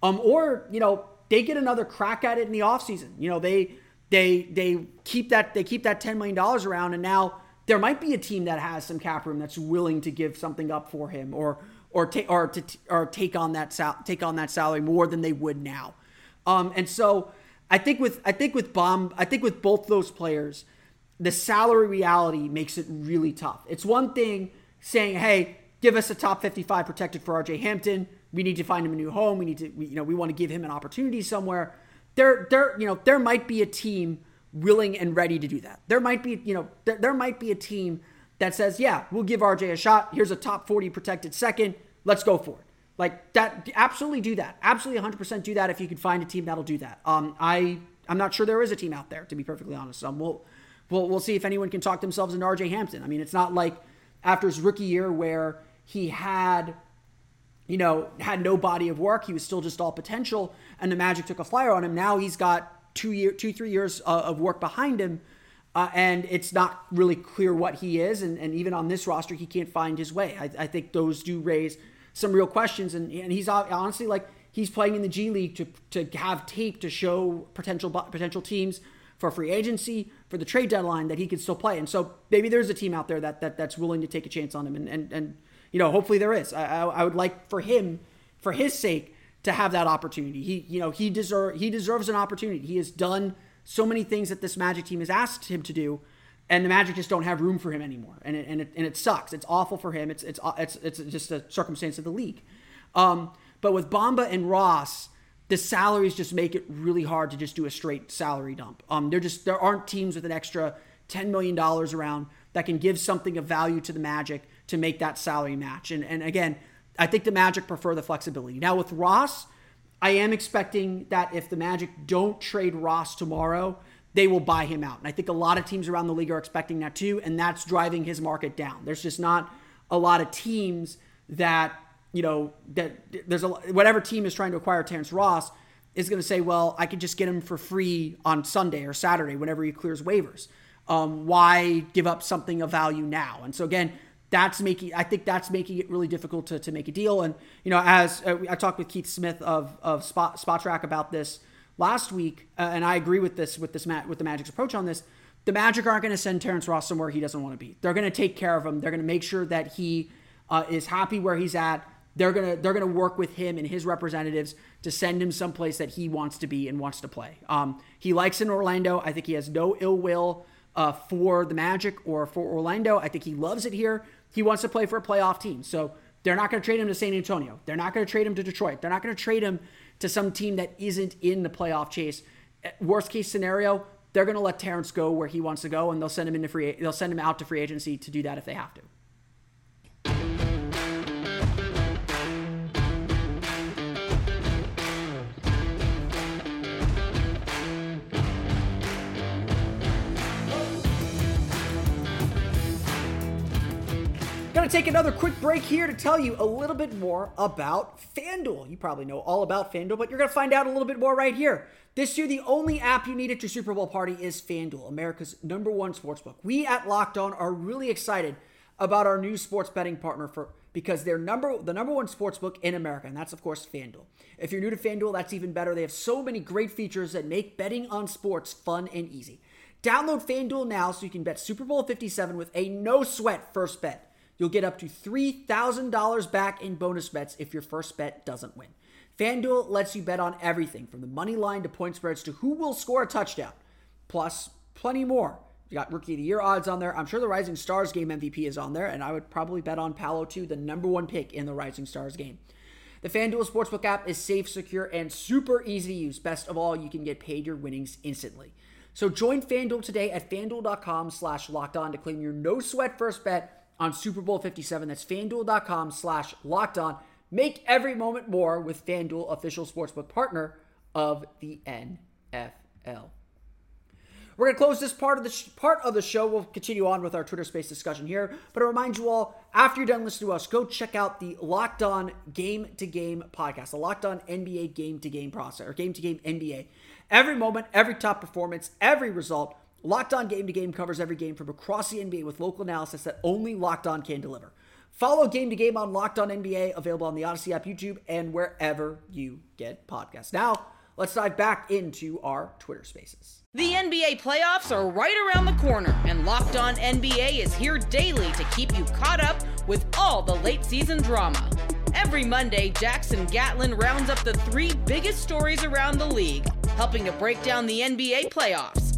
um, or you know they get another crack at it in the offseason. You know they they they keep that they keep that ten million dollars around, and now there might be a team that has some cap room that's willing to give something up for him, or or take or to or take on that sal- take on that salary more than they would now. Um, and so I think with I think with Bomb, I think with both those players, the salary reality makes it really tough. It's one thing saying, "Hey, give us a top 55 protected for RJ Hampton. We need to find him a new home. We need to, we, you know, we want to give him an opportunity somewhere." There, there, you know, there might be a team willing and ready to do that. There might be, you know, there, there might be a team that says, "Yeah, we'll give RJ a shot. Here's a top 40 protected second. Let's go for it." Like that, absolutely do that. Absolutely 100% do that if you can find a team that'll do that. Um, I I'm not sure there is a team out there to be perfectly honest. Um, we'll we'll we'll see if anyone can talk themselves into RJ Hampton. I mean, it's not like after his rookie year where he had you know had no body of work. He was still just all potential, and the Magic took a flyer on him. Now he's got two year two three years uh, of work behind him. Uh, and it's not really clear what he is, and, and even on this roster, he can't find his way. I, I think those do raise some real questions. And, and he's honestly like he's playing in the G League to to have tape to show potential potential teams for free agency for the trade deadline that he could still play. And so maybe there's a team out there that, that that's willing to take a chance on him. And and, and you know hopefully there is. I, I, I would like for him for his sake to have that opportunity. He you know he deserve he deserves an opportunity. He has done so many things that this Magic team has asked him to do and the Magic just don't have room for him anymore, and it, and it, and it sucks. It's awful for him. It's it's it's it's just a circumstance of the league. Um, but with Bamba and Ross, the salaries just make it really hard to just do a straight salary dump. Um, there just there aren't teams with an extra ten million dollars around that can give something of value to the Magic to make that salary match. And and again, I think the Magic prefer the flexibility. Now with Ross, I am expecting that if the Magic don't trade Ross tomorrow, they will buy him out. And I think a lot of teams around the league are expecting that too, and that's driving his market down. There's just not a lot of teams that you know that there's a whatever team is trying to acquire Terrence Ross is going to say, well, I could just get him for free on Sunday or Saturday whenever he clears waivers. Um, why give up something of value now? And so again, that's making I think that's making it really difficult to, to make a deal. And you know, as uh, I talked with Keith Smith of of Spot Spotrac about this last week, uh, and I agree with this with this with the Magic's approach on this. The Magic aren't going to send Terrence Ross somewhere he doesn't want to be. They're going to take care of him. They're going to make sure that he uh, is happy where he's at. They're gonna they're gonna work with him and his representatives to send him someplace that he wants to be and wants to play. Um, he likes in Orlando. I think he has no ill will uh, for the Magic or for Orlando. I think he loves it here. He wants to play for a playoff team. So they're not going to trade him to San Antonio. They're not going to trade him to Detroit. They're not going to trade him to some team that isn't in the playoff chase. Worst case scenario, they're going to let Terrence go where he wants to go, and they'll send him into free. They'll send him out to free agency to do that if they have to. Gonna take another quick break here to tell you a little bit more about FanDuel. You probably know all about FanDuel, but you're gonna find out a little bit more right here. This year, the only app you need at your Super Bowl party is FanDuel, America's number one sportsbook. We at Locked On are really excited about our new sports betting partner for because they're number the number one sportsbook in America, and that's of course FanDuel. If you're new to FanDuel, that's even better. They have so many great features that make betting on sports fun and easy. Download FanDuel now so you can bet Super Bowl 57 with a no sweat first bet. You'll get up to $3,000 back in bonus bets if your first bet doesn't win. FanDuel lets you bet on everything from the money line to point spreads to who will score a touchdown. Plus, plenty more. You got Rookie of the Year odds on there. I'm sure the Rising Stars game MVP is on there, and I would probably bet on Paolo too, the number one pick in the Rising Stars game. The FanDuel Sportsbook app is safe, secure, and super easy to use. Best of all, you can get paid your winnings instantly. So join FanDuel today at fanduel.com slash locked on to claim your no sweat first bet on Super Bowl 57. That's fanduel.com slash locked on. Make every moment more with FanDuel, official sportsbook partner of the NFL. We're going to close this part of the sh- part of the show. We'll continue on with our Twitter Space discussion here, but I remind you all after you're done listening to us, go check out the Locked On Game to Game podcast, the Locked On NBA Game to Game process or Game to Game NBA. Every moment, every top performance, every result Locked On Game to Game covers every game from across the NBA with local analysis that only Locked On can deliver. Follow Game to Game on Locked On NBA, available on the Odyssey app, YouTube, and wherever you get podcasts. Now, let's dive back into our Twitter spaces. The NBA playoffs are right around the corner, and Locked On NBA is here daily to keep you caught up with all the late season drama. Every Monday, Jackson Gatlin rounds up the three biggest stories around the league, helping to break down the NBA playoffs.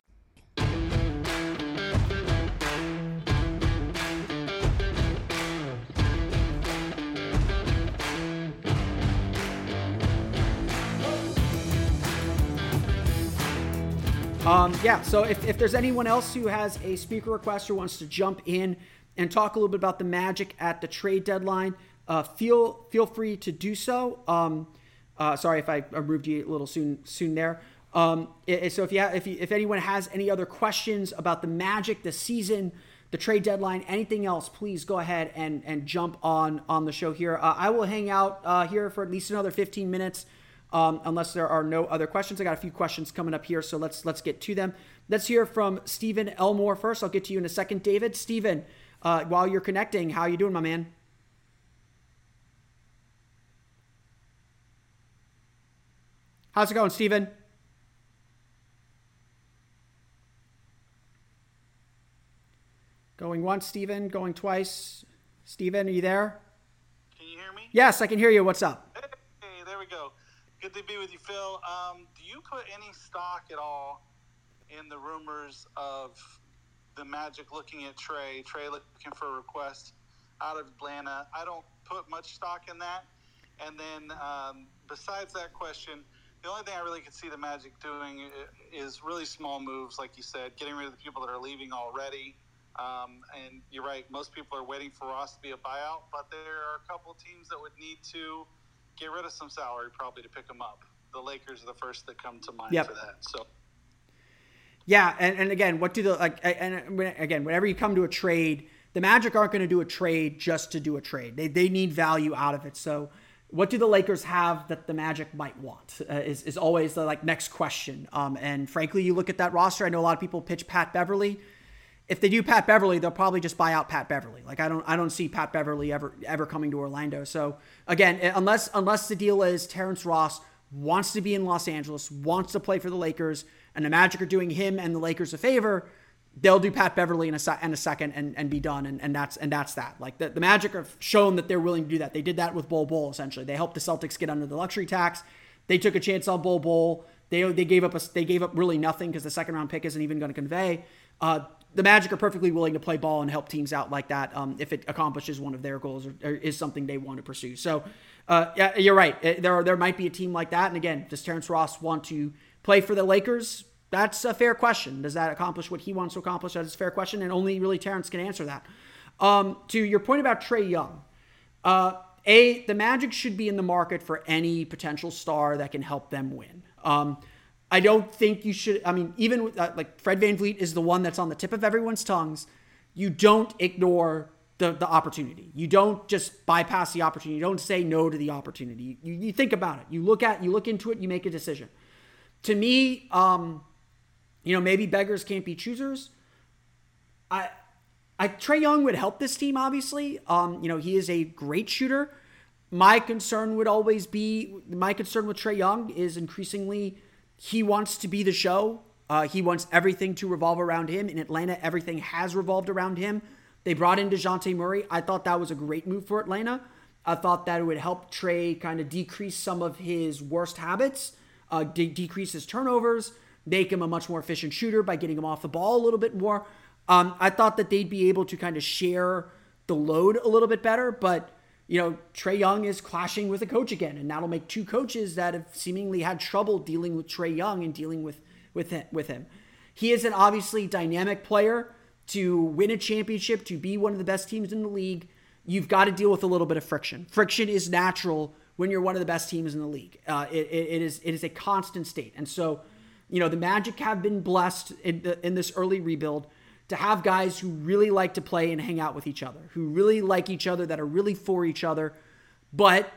Um, yeah, so if, if there's anyone else who has a speaker request or wants to jump in and talk a little bit about the magic at the trade deadline, uh, feel feel free to do so. Um, uh, sorry if I moved you a little soon soon there. Um, it, so if you, have, if you, if anyone has any other questions about the magic, the season, the trade deadline, anything else, please go ahead and and jump on on the show here. Uh, I will hang out uh, here for at least another 15 minutes um, unless there are no other questions. I got a few questions coming up here, so let's let's get to them. Let's hear from Stephen Elmore first. I'll get to you in a second, David. Stephen, uh, while you're connecting, how you doing, my man? How's it going, Stephen? Going once, Stephen. Going twice. Stephen, are you there? Can you hear me? Yes, I can hear you. What's up? Hey, there we go. Good to be with you, Phil. Um, do you put any stock at all in the rumors of the Magic looking at Trae, Trae looking for a request out of Atlanta? I don't put much stock in that. And then, um, besides that question, the only thing I really could see the Magic doing is really small moves, like you said, getting rid of the people that are leaving already. Um, and you're right, most people are waiting for Ross to be a buyout, but there are a couple teams that would need to get rid of some salary probably to pick him up. The Lakers are the first that come to mind yep. for that. So. Yeah, and, and again, what do the like? And again, whenever you come to a trade, the Magic aren't going to do a trade just to do a trade. They they need value out of it. So what do the Lakers have that the Magic might want? Uh, is, is always the like next question. Um, and frankly, you look at that roster. I know a lot of people pitch Pat Beverley. If they do Pat Beverley, they'll probably just buy out Pat Beverley. Like I don't I don't see Pat Beverley ever ever coming to Orlando. So again, uh, unless unless the deal is Terrence Ross wants to be in Los Angeles, wants to play for the Lakers, and the Magic are doing him and the Lakers a favor, they'll do Pat Beverley in a, in a second and, and be done. And, and that's and that's that. Like the, the Magic have shown that they're willing to do that. They did that with Bol Bol essentially. They helped the Celtics get under the luxury tax. They took a chance on Bol Bol. They they gave up a, they gave up really nothing because the second round pick isn't even going to convey. Uh, the Magic are perfectly willing to play ball and help teams out like that um, if it accomplishes one of their goals or, or is something they want to pursue. So, uh, yeah, you're right. There are, there might be a team like that. And again, does Terrence Ross want to play for the Lakers? That's a fair question. Does that accomplish what he wants to accomplish? That's a fair question, and only really Terrence can answer that. Um, to your point about Trae Young, uh, a the Magic should be in the market for any potential star that can help them win. Um, I don't think you should. I mean, even uh, like Fred Van VanVleet is the one that's on the tip of everyone's tongues. You don't ignore the, the opportunity. You don't just bypass the opportunity. You don't say no to the opportunity. You, you think about it. You look at you look into it. You make a decision. To me, um, you know, maybe beggars can't be choosers. I, I Trae Young would help this team. Obviously, um, you know, he is a great shooter. My concern would always be my concern with Trae Young is increasingly he wants to be the show. Uh, he wants everything to revolve around him. In Atlanta, everything has revolved around him. They brought in Dejounte Murray. I thought that was a great move for Atlanta. I thought that it would help Trae kind of decrease some of his worst habits, uh, de- decrease his turnovers, make him a much more efficient shooter by getting him off the ball a little bit more. Um, I thought that they'd be able to kind of share the load a little bit better, but you know, Trae Young is clashing with a coach again, and that'll make two coaches that have seemingly had trouble dealing with Trae Young and dealing with with him, with him. He is an obviously dynamic player to win a championship, to be one of the best teams in the league. You've got to deal with a little bit of friction. Friction is natural when you're one of the best teams in the league. Uh, it, it, is it is a constant state, and so you know, the Magic have been blessed in, the, in this early rebuild to have guys who really like to play and hang out with each other, who really like each other, that are really for each other. But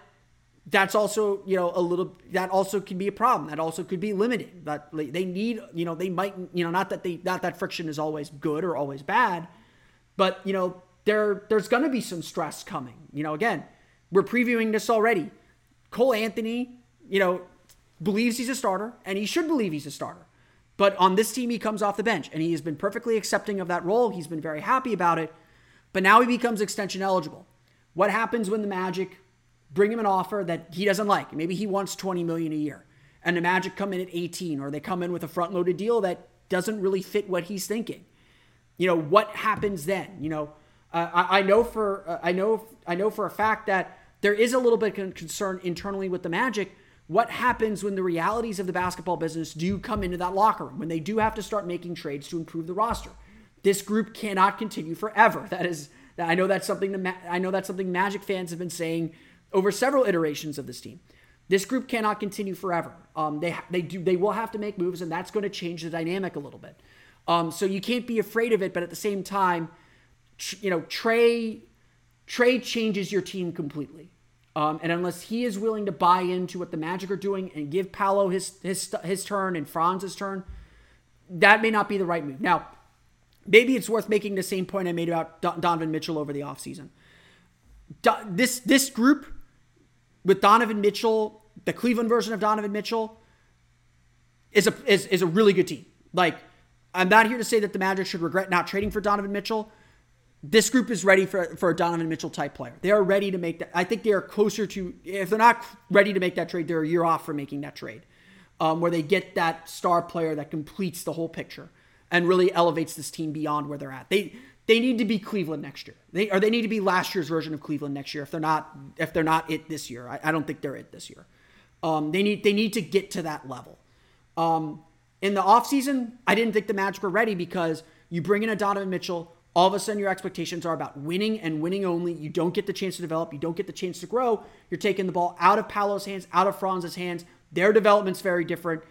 that's also, you know, a little, that also can be a problem. That also could be limiting. That they need, you know, they might, you know, not that they, not that friction is always good or always bad, but, you know, there, there's going to be some stress coming. You know, again, we're previewing this already. Cole Anthony, you know, believes he's a starter, and he should believe he's a starter. But on this team, he comes off the bench, and he has been perfectly accepting of that role. He's been very happy about it. But now he becomes extension eligible. What happens when the Magic bring him an offer that he doesn't like? Maybe he wants 20 million a year, and the Magic come in at 18, or they come in with a front-loaded deal that doesn't really fit what he's thinking. You know what happens then? You know, uh, I, I, know for uh, I know I know for a fact that there is a little bit of concern internally with the Magic what happens when the realities of the basketball business do come into that locker room, when they do have to start making trades to improve the roster. This group cannot continue forever. That is, I know that's something I know that's something Magic fans have been saying over several iterations of this team. This group cannot continue forever. Um, they they do they will have to make moves, and that's going to change the dynamic a little bit. Um, so you can't be afraid of it, but at the same time, tr- you know, Trae Trae changes your team completely. Um, and unless he is willing to buy into what the Magic are doing and give Paolo his his his turn and Franz his turn, that may not be the right move. Now, maybe it's worth making the same point I made about Donovan Mitchell over the offseason. Do- this this group with Donovan Mitchell, the Cleveland version of Donovan Mitchell, is a is, is a really good team. Like, I'm not here to say that the Magic should regret not trading for Donovan Mitchell, this group is ready for, for a Donovan Mitchell type player. They are ready to make that. I think they are closer to, if they're not ready to make that trade, they're a year off from making that trade, um, where they get that star player that completes the whole picture and really elevates this team beyond where they're at. They they need to be Cleveland next year. They or they need to be last year's version of Cleveland next year. If they're not if they're not it this year, I, I don't think they're it this year. Um, they need they need to get to that level. Um, in the offseason, I didn't think the Magic were ready because you bring in a Donovan Mitchell. All of a sudden, your expectations are about winning and winning only. You don't get the chance to develop. You don't get the chance to grow. You're taking the ball out of Paolo's hands, out of Franz's hands. Their development's very different.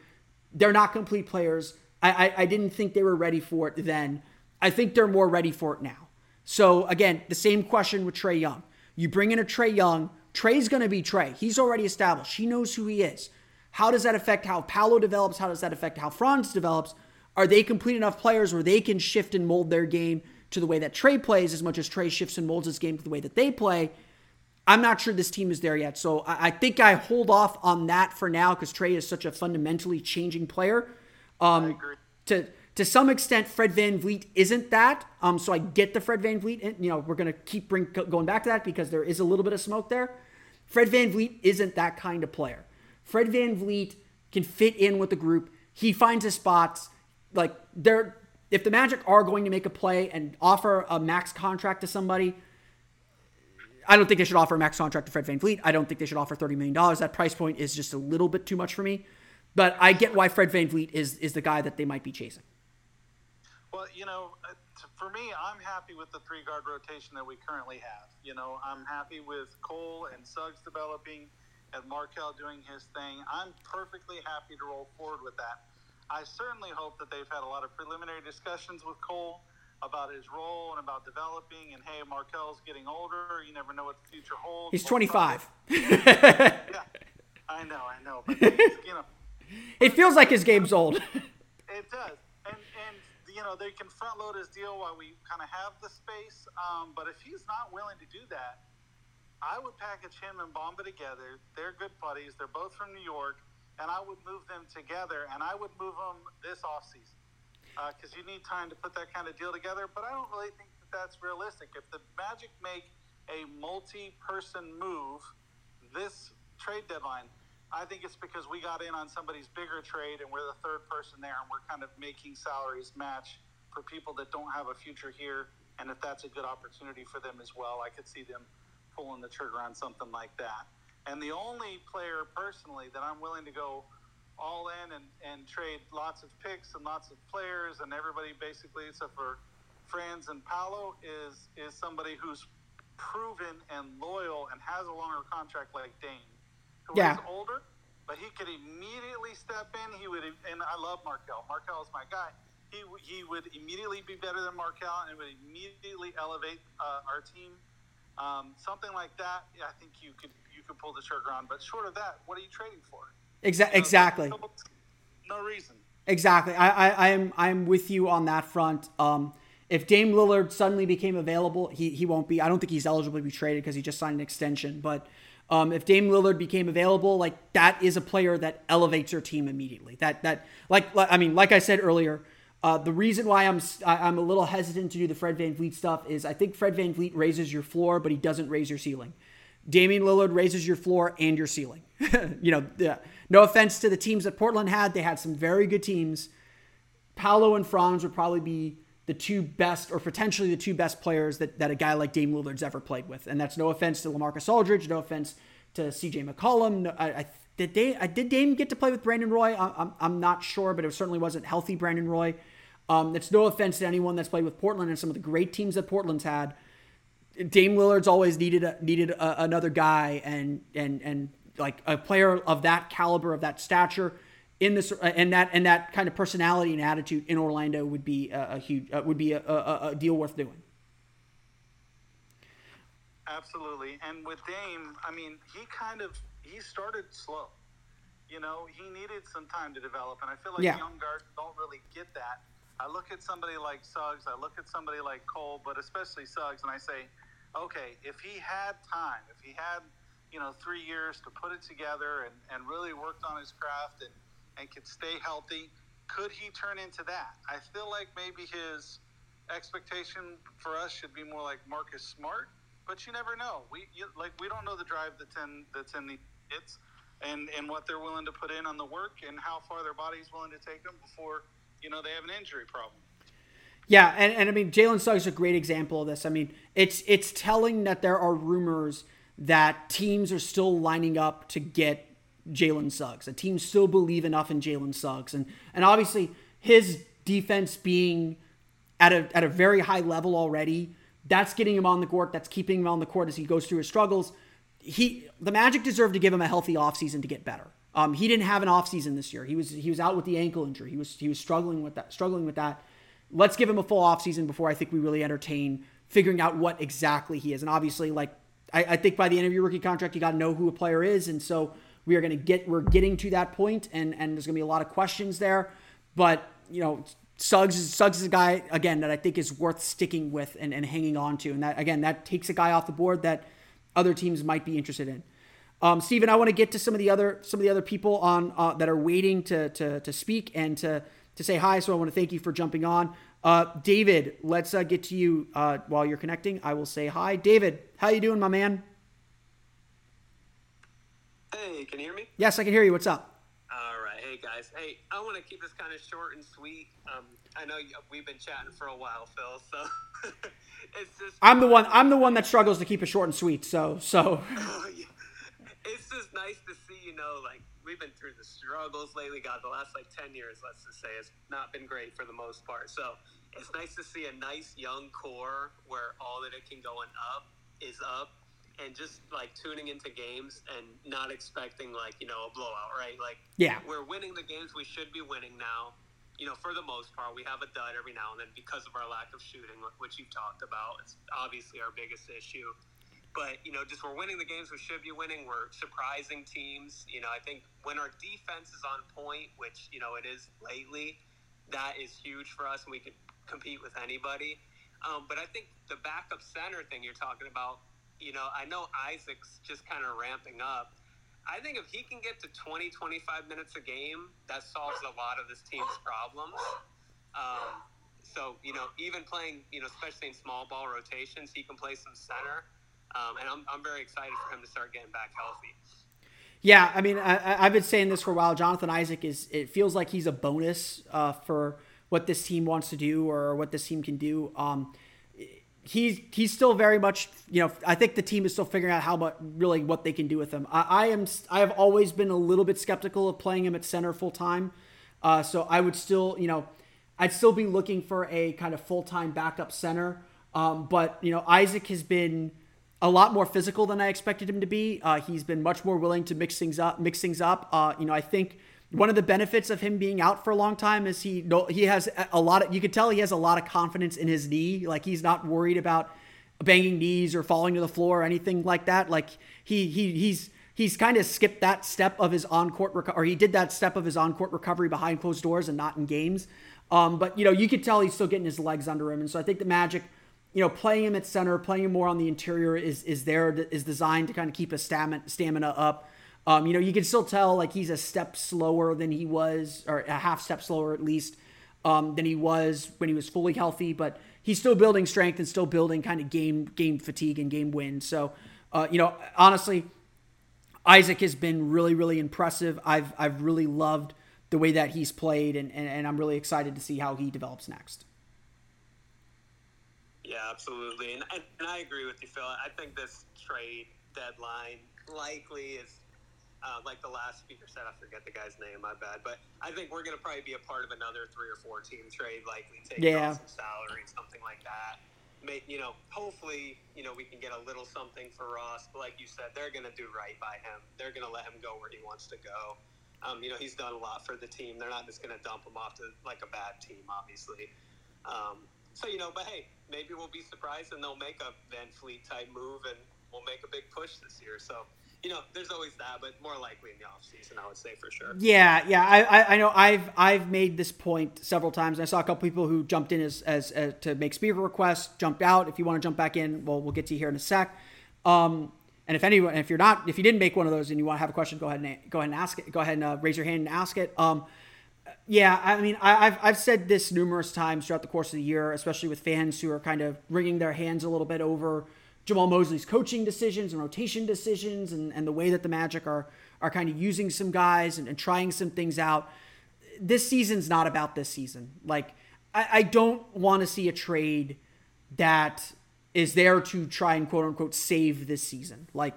They're not complete players. I, I, I didn't think they were ready for it then. I think they're more ready for it now. So again, the same question with Trae Young. You bring in a Trae Young. Trae's going to be Trae. He's already established. He knows who he is. How does that affect how Paolo develops? How does that affect how Franz develops? Are they complete enough players where they can shift and mold their game to the way that Trae plays as much as Trae shifts and molds his game to the way that they play? I'm not sure this team is there yet. So I, I think I hold off on that for now because Trae is such a fundamentally changing player. Um, to to some extent, Fred VanVleet isn't that. Um, so I get the Fred VanVleet. And, you know, we're gonna keep bring, going back to that because there is a little bit of smoke there. Fred VanVleet isn't that kind of player. Fred VanVleet can fit in with the group. He finds his spots. Like they're if the Magic are going to make a play and offer a max contract to somebody, I don't think they should offer a max contract to Fred VanVleet. I don't think they should offer $30 million. That price point is just a little bit too much for me. But I get why Fred VanVleet is is the guy that they might be chasing. Well, you know, uh, for me, I'm happy with the three guard rotation that we currently have. You know, I'm happy with Cole and Suggs developing and Markelle doing his thing. I'm perfectly happy to roll forward with that. I certainly hope that they've had a lot of preliminary discussions with Cole about his role and about developing. And hey, Markelle's getting older. You never know what the future holds. He's 25. yeah, I know, I know. But you know, it feels like his game's old. it does and you know, they can front load his deal while we kind of have the space. Um, but if he's not willing to do that, I would package him and Bamba together. They're good buddies. They're both from New York, and I would move them together. And I would move them this offseason because uh, you need time to put that kind of deal together. But I don't really think that that's realistic. If the Magic make a multi-person move this trade deadline, I think it's because we got in on somebody's bigger trade and we're the third person there and we're kind of making salaries match for people that don't have a future here. And if that's a good opportunity for them as well, I could see them pulling the trigger on something like that. And the only player personally that I'm willing to go all in and, and trade lots of picks and lots of players and everybody basically except for Franz and Paolo is is somebody who's proven and loyal and has a longer contract like Dame, who yeah. is older, but he could immediately step in. He would, and I love Markelle. Markelle is my guy. He, he would immediately be better than Markelle and would immediately elevate uh, our team. Um, something like that, I think you could you could pull the trigger on. But short of that, what are you trading for? Exa- exactly. No, no reason. Exactly. I, I, I'm I'm with you on that front. Um, if Dame Lillard suddenly became available, he he won't be. I don't think he's eligible to be traded because he just signed an extension. But um, if Dame Lillard became available, like that is a player that elevates your team immediately. That that like I mean, like I said earlier, uh, the reason why I'm I'm a little hesitant to do the Fred Van VanVleet stuff is I think Fred Van VanVleet raises your floor, but he doesn't raise your ceiling. Damian Lillard raises your floor and your ceiling. you know, yeah. no offense to the teams that Portland had, they had some very good teams. Paolo and Franz would probably be the two best or potentially the two best players that, that a guy like Dame Lillard's ever played with. And that's no offense to LaMarcus Aldridge, no offense to CJ McCollum. No, I, I, did, Dame, I, did Dame get to play with Brandon Roy? I, I'm, I'm not sure, but it certainly wasn't healthy Brandon Roy. Um, it's no offense to anyone that's played with Portland and some of the great teams that Portland's had. Dame Lillard's always needed a, needed a, another guy and and and like a player of that caliber of that stature in this uh, and that and that kind of personality and attitude in Orlando would be a, a huge uh, would be a, a, a, deal worth doing. Absolutely, and with Dame, I mean, he kind of he started slow. You know, he needed some time to develop, and I feel like yeah. young guards don't really get that. I look at somebody like Suggs, I look at somebody like Cole, but especially Suggs, and I say, okay, if he had time, if he had you know three years to put it together and, and really worked on his craft and and can stay healthy, could he turn into that? I feel like maybe his expectation for us should be more like Marcus Smart, but you never know. We you, like we don't know the drive that's in that's in the kids, and and what they're willing to put in on the work, and how far their body's willing to take them before you know they have an injury problem. Yeah, and, and I mean Jalen Suggs is a great example of this. I mean, it's it's telling that there are rumors that teams are still lining up to get Jalen Suggs. The teams still believe enough in Jalen Suggs, and and obviously his defense being at a at a very high level already, that's getting him on the court. That's keeping him on the court as he goes through his struggles. He the Magic deserve to give him a healthy offseason to get better. Um, he didn't have an offseason this year. He was he was out with the ankle injury. He was he was struggling with that struggling with that. Let's give him a full offseason before I think we really entertain figuring out what exactly he is. And obviously, like I, I think by the end of your rookie contract, you got to know who a player is. And so we are going to get we're getting to that point, and and there's going to be a lot of questions there. But you know, Suggs is Suggs is a guy again that I think is worth sticking with and, and hanging on to, and that again that takes a guy off the board that other teams might be interested in. Um, Stephen, I want to get to some of the other some of the other people on uh, that are waiting to, to to speak and to to say hi. So I want to thank you for jumping on. Uh, David, let's uh, get to you uh, while you're connecting. I will say hi, David. How you doing, my man? Hey, can you hear me? Yes, I can hear you. What's up? All right. Hey, guys. Hey, I want to keep this kind of short and sweet. Um, I know we've been chatting for a while, Phil. So it's just. I'm the one. I'm the one that struggles to keep it short and sweet. So, so. it's just nice to see, you know, like we've been through the struggles lately. God, the last like ten years, let's just say, has not been great for the most part. So it's nice to see a nice young core where all that it can go and up is up and just like tuning into games and not expecting like you know a blowout, right? Like yeah, we're winning the games we should be winning now. You know, for the most part, we have a dud every now and then because of our lack of shooting, which you've talked about. It's obviously our biggest issue. But you know, just we're winning the games we should be winning. We're surprising teams. You know, I think when our defense is on point, which you know it is lately, that is huge for us, and we can compete with anybody. Um, but I think the backup center thing you're talking about you know, I know Isaac's just kind of ramping up. I think if he can get to 20, 25 minutes a game, that solves a lot of this team's problems. Um, so, you know, even playing, you know, especially in small ball rotations, he can play some center. Um, and I'm, I'm very excited for him to start getting back healthy. Yeah, I mean, I, have been saying this for a while. Jonathan Isaac is, it feels like he's a bonus uh, for what this team wants to do or what this team can do. Um, he's he's still very much you know I think the team is still figuring out how much really what they can do with him. I, I am I have always been a little bit skeptical of playing him at center full time, uh, so I would still you know I'd still be looking for a kind of full time backup center. Um, but you know Isaac has been a lot more physical than I expected him to be. Uh, he's been much more willing to mix things up. Mix things up. Uh, you know I think one of the benefits of him being out for a long time is he he has a lot of you could tell he has a lot of confidence in his knee like he's not worried about banging knees or falling to the floor or anything like that like he he he's he's kind of skipped that step of his on-court reco- or he did that step of his on-court recovery behind closed doors and not in games um, but you know you could tell he's still getting his legs under him and so I think the Magic you know playing him at center playing him more on the interior is is there is designed to kind of keep his stamina up um, you know, you can still tell like he's a step slower than he was, or a half step slower at least, um, than he was when he was fully healthy. But he's still building strength and still building kind of game game fatigue and game win. So, uh, you know, honestly, Isaac has been really really impressive. I've I've really loved the way that he's played, and, and, and I'm really excited to see how he develops next. Yeah, absolutely, and, and I agree with you, Phil. I think this trade deadline likely is uh, like the last speaker said, I forget the guy's name. My bad. But I think we're going to probably be a part of another three or four team trade, likely taking yeah. off some salary, something like that. May, you know, hopefully, you know, we can get a little something for Ross. But like you said, they're going to do right by him. They're going to let him go where he wants to go. Um, you know, he's done a lot for the team. They're not just going to dump him off to like a bad team, obviously. Um, so you know, but hey, maybe we'll be surprised and they'll make a VanVleet type move and we'll make a big push this year. So you know, there's always that, but more likely in the off season, I would say for sure. Yeah, yeah, I, I know I've I've made this point several times. I saw a couple people who jumped in as, as, as to make speaker requests, jumped out. If you want to jump back in, well, we'll get to you here in a sec. Um, and if anyone, if you're not, if you didn't make one of those and you want to have a question, go ahead and go ahead and ask it. Go ahead and uh, raise your hand and ask it. Um, Yeah, I mean, I, have I've said this numerous times throughout the course of the year, especially with fans who are kind of wringing their hands a little bit over Jamahl Mosley's coaching decisions and rotation decisions and, and the way that the Magic are are kind of using some guys and, and trying some things out. This season's not about this season. Like, I, I don't want to see a trade that is there to try and quote unquote save this season. Like,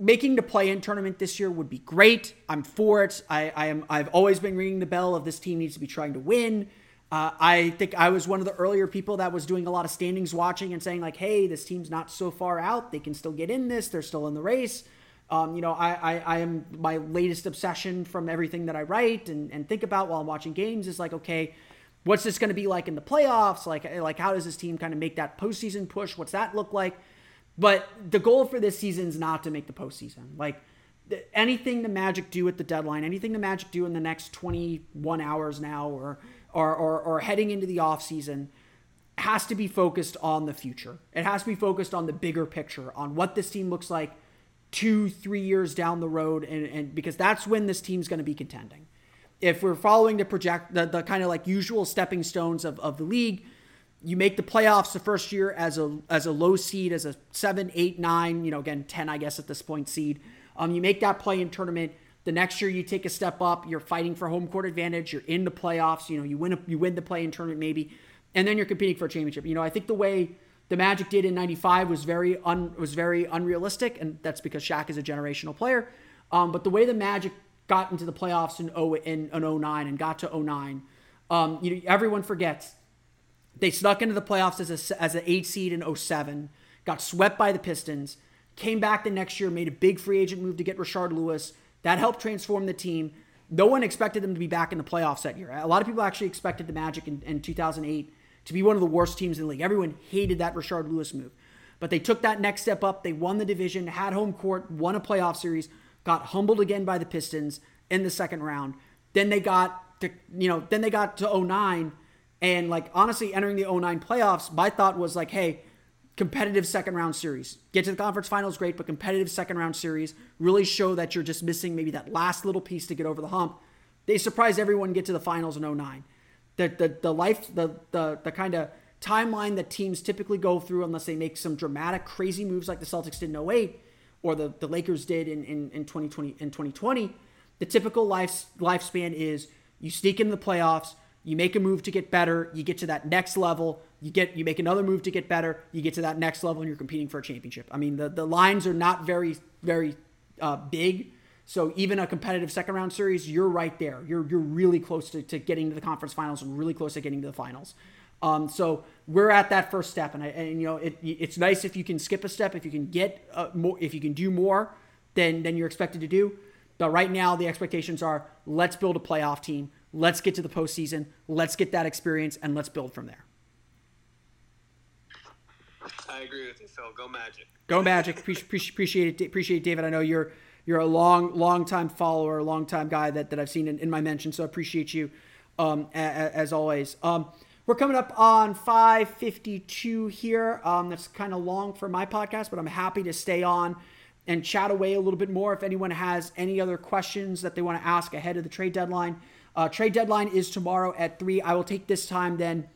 making the play-in tournament this year would be great. I'm for it. I, I am. I've always been ringing the bell of this team needs to be trying to win. Uh, I think I was one of the earlier people that was doing a lot of standings watching and saying like, "Hey, this team's not so far out. They can still get in this. They're still in the race." Um, you know, I, I, I am my latest obsession from everything that I write and, and think about while I'm watching games is like, okay, what's this going to be like in the playoffs? Like, like how does this team kind of make that postseason push? What's that look like? But the goal for this season is not to make the postseason. Like anything the Magic do at the deadline, anything the Magic do in the next 21 hours now, or or, or, or heading into the offseason has to be focused on the future. It has to be focused on the bigger picture, on what this team looks like two, three years down the road, and, and because that's when this team's going to be contending. If we're following the project, the, the kind of like usual stepping stones of, of the league, you make the playoffs the first year as a as a low seed, as a seven, eight, nine, you know, again ten, I guess at this point seed. Um, you make that play in tournament. The next year you take a step up. You're fighting for home court advantage. You're in the playoffs. You know, you win a, you win the play in tournament maybe, and then you're competing for a championship. You know, I think the way the Magic did in '95 was very un, was very unrealistic, and that's because Shaq is a generational player. Um, but the way the Magic got into the playoffs in 0 in, in 09 and got to 09, um, you know, everyone forgets they snuck into the playoffs as a, as an eight seed in 07, got swept by the Pistons, came back the next year, made a big free agent move to get Rashard Lewis, that helped transform the team. No one expected them to be back in the playoffs that year. A lot of people actually expected the Magic in, in 2008 to be one of the worst teams in the league. Everyone hated that Rashard Lewis move. But they took that next step up. They won the division, had home court, won a playoff series, got humbled again by the Pistons in the second round. Then they got to, you know, then they got to 09 and like honestly entering the 09 playoffs, my thought was like, hey, competitive second round series. Get to the conference finals, great, but competitive second round series really show that you're just missing maybe that last little piece to get over the hump. They surprised everyone get to the finals in 09. The the the life the the the kind of timeline that teams typically go through unless they make some dramatic crazy moves like the Celtics did in 08 or the, the Lakers did in, in, in 2020 in 2020, the typical life lifespan is you sneak into the playoffs, you make a move to get better, you get to that next level, you get you make another move to get better, you get to that next level, and you're competing for a championship. I mean, the the lines are not very very uh, big. So even a competitive second round series, you're right there. You're you're really close to, to getting to the conference finals and really close to getting to the finals. Um, so we're at that first step, and, I, and you know it, it's nice if you can skip a step, if you can get uh, more, if you can do more than than you're expected to do. But right now, the expectations are let's build a playoff team. Let's get to the postseason. Let's get that experience and let's build from there. I agree with you, Phil. Go Magic. Go Magic. appreciate, it. appreciate it. David. I know you're you're a long long time follower, a long time guy that, that I've seen in, in my mention. So I appreciate you um, as, as always. Um, we're coming up on 552 here. Um, that's kind of long for my podcast, but I'm happy to stay on and chat away a little bit more. If anyone has any other questions that they want to ask ahead of the trade deadline, uh, trade deadline is tomorrow at 3. I will take this time then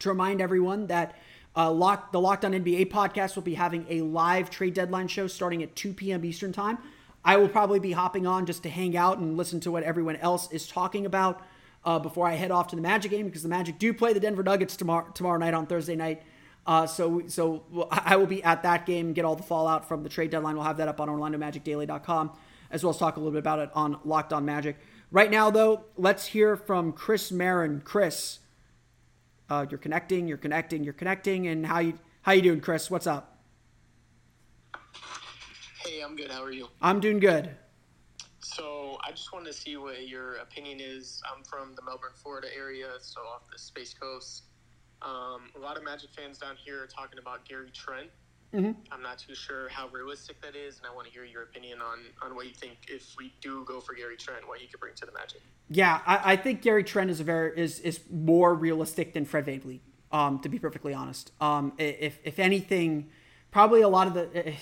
to remind everyone that uh, Lock, the Locked On NBA podcast will be having a live trade deadline show starting at 2 p.m. Eastern Time. I will probably be hopping on just to hang out and listen to what everyone else is talking about uh, before I head off to the Magic game because the Magic do play the Denver Nuggets tomorrow tomorrow night on Thursday night. Uh, so so I will be at that game get all the fallout from the trade deadline. We'll have that up on OrlandoMagicDaily.com as well as talk a little bit about it on Locked On Magic. Right now, though, let's hear from Chris Marin. Chris, uh, you're connecting, you're connecting, you're connecting, and how you how you doing, Chris? What's up? Hey, I'm good. How are you? I'm doing good. So I just wanted to see what your opinion is. I'm from the Melbourne, Florida area, so off the Space Coast. Um, a lot of Magic fans down here are talking about Gary Trent Mm-hmm. I'm not too sure how realistic that is, and I want to hear your opinion on, on what you think if we do go for Gary Trent, what he could bring to the Magic. Yeah, I, I think Gary Trent is a very is is more realistic than Fred VanVleet. Um, to be perfectly honest, um, if if anything, probably a lot of the,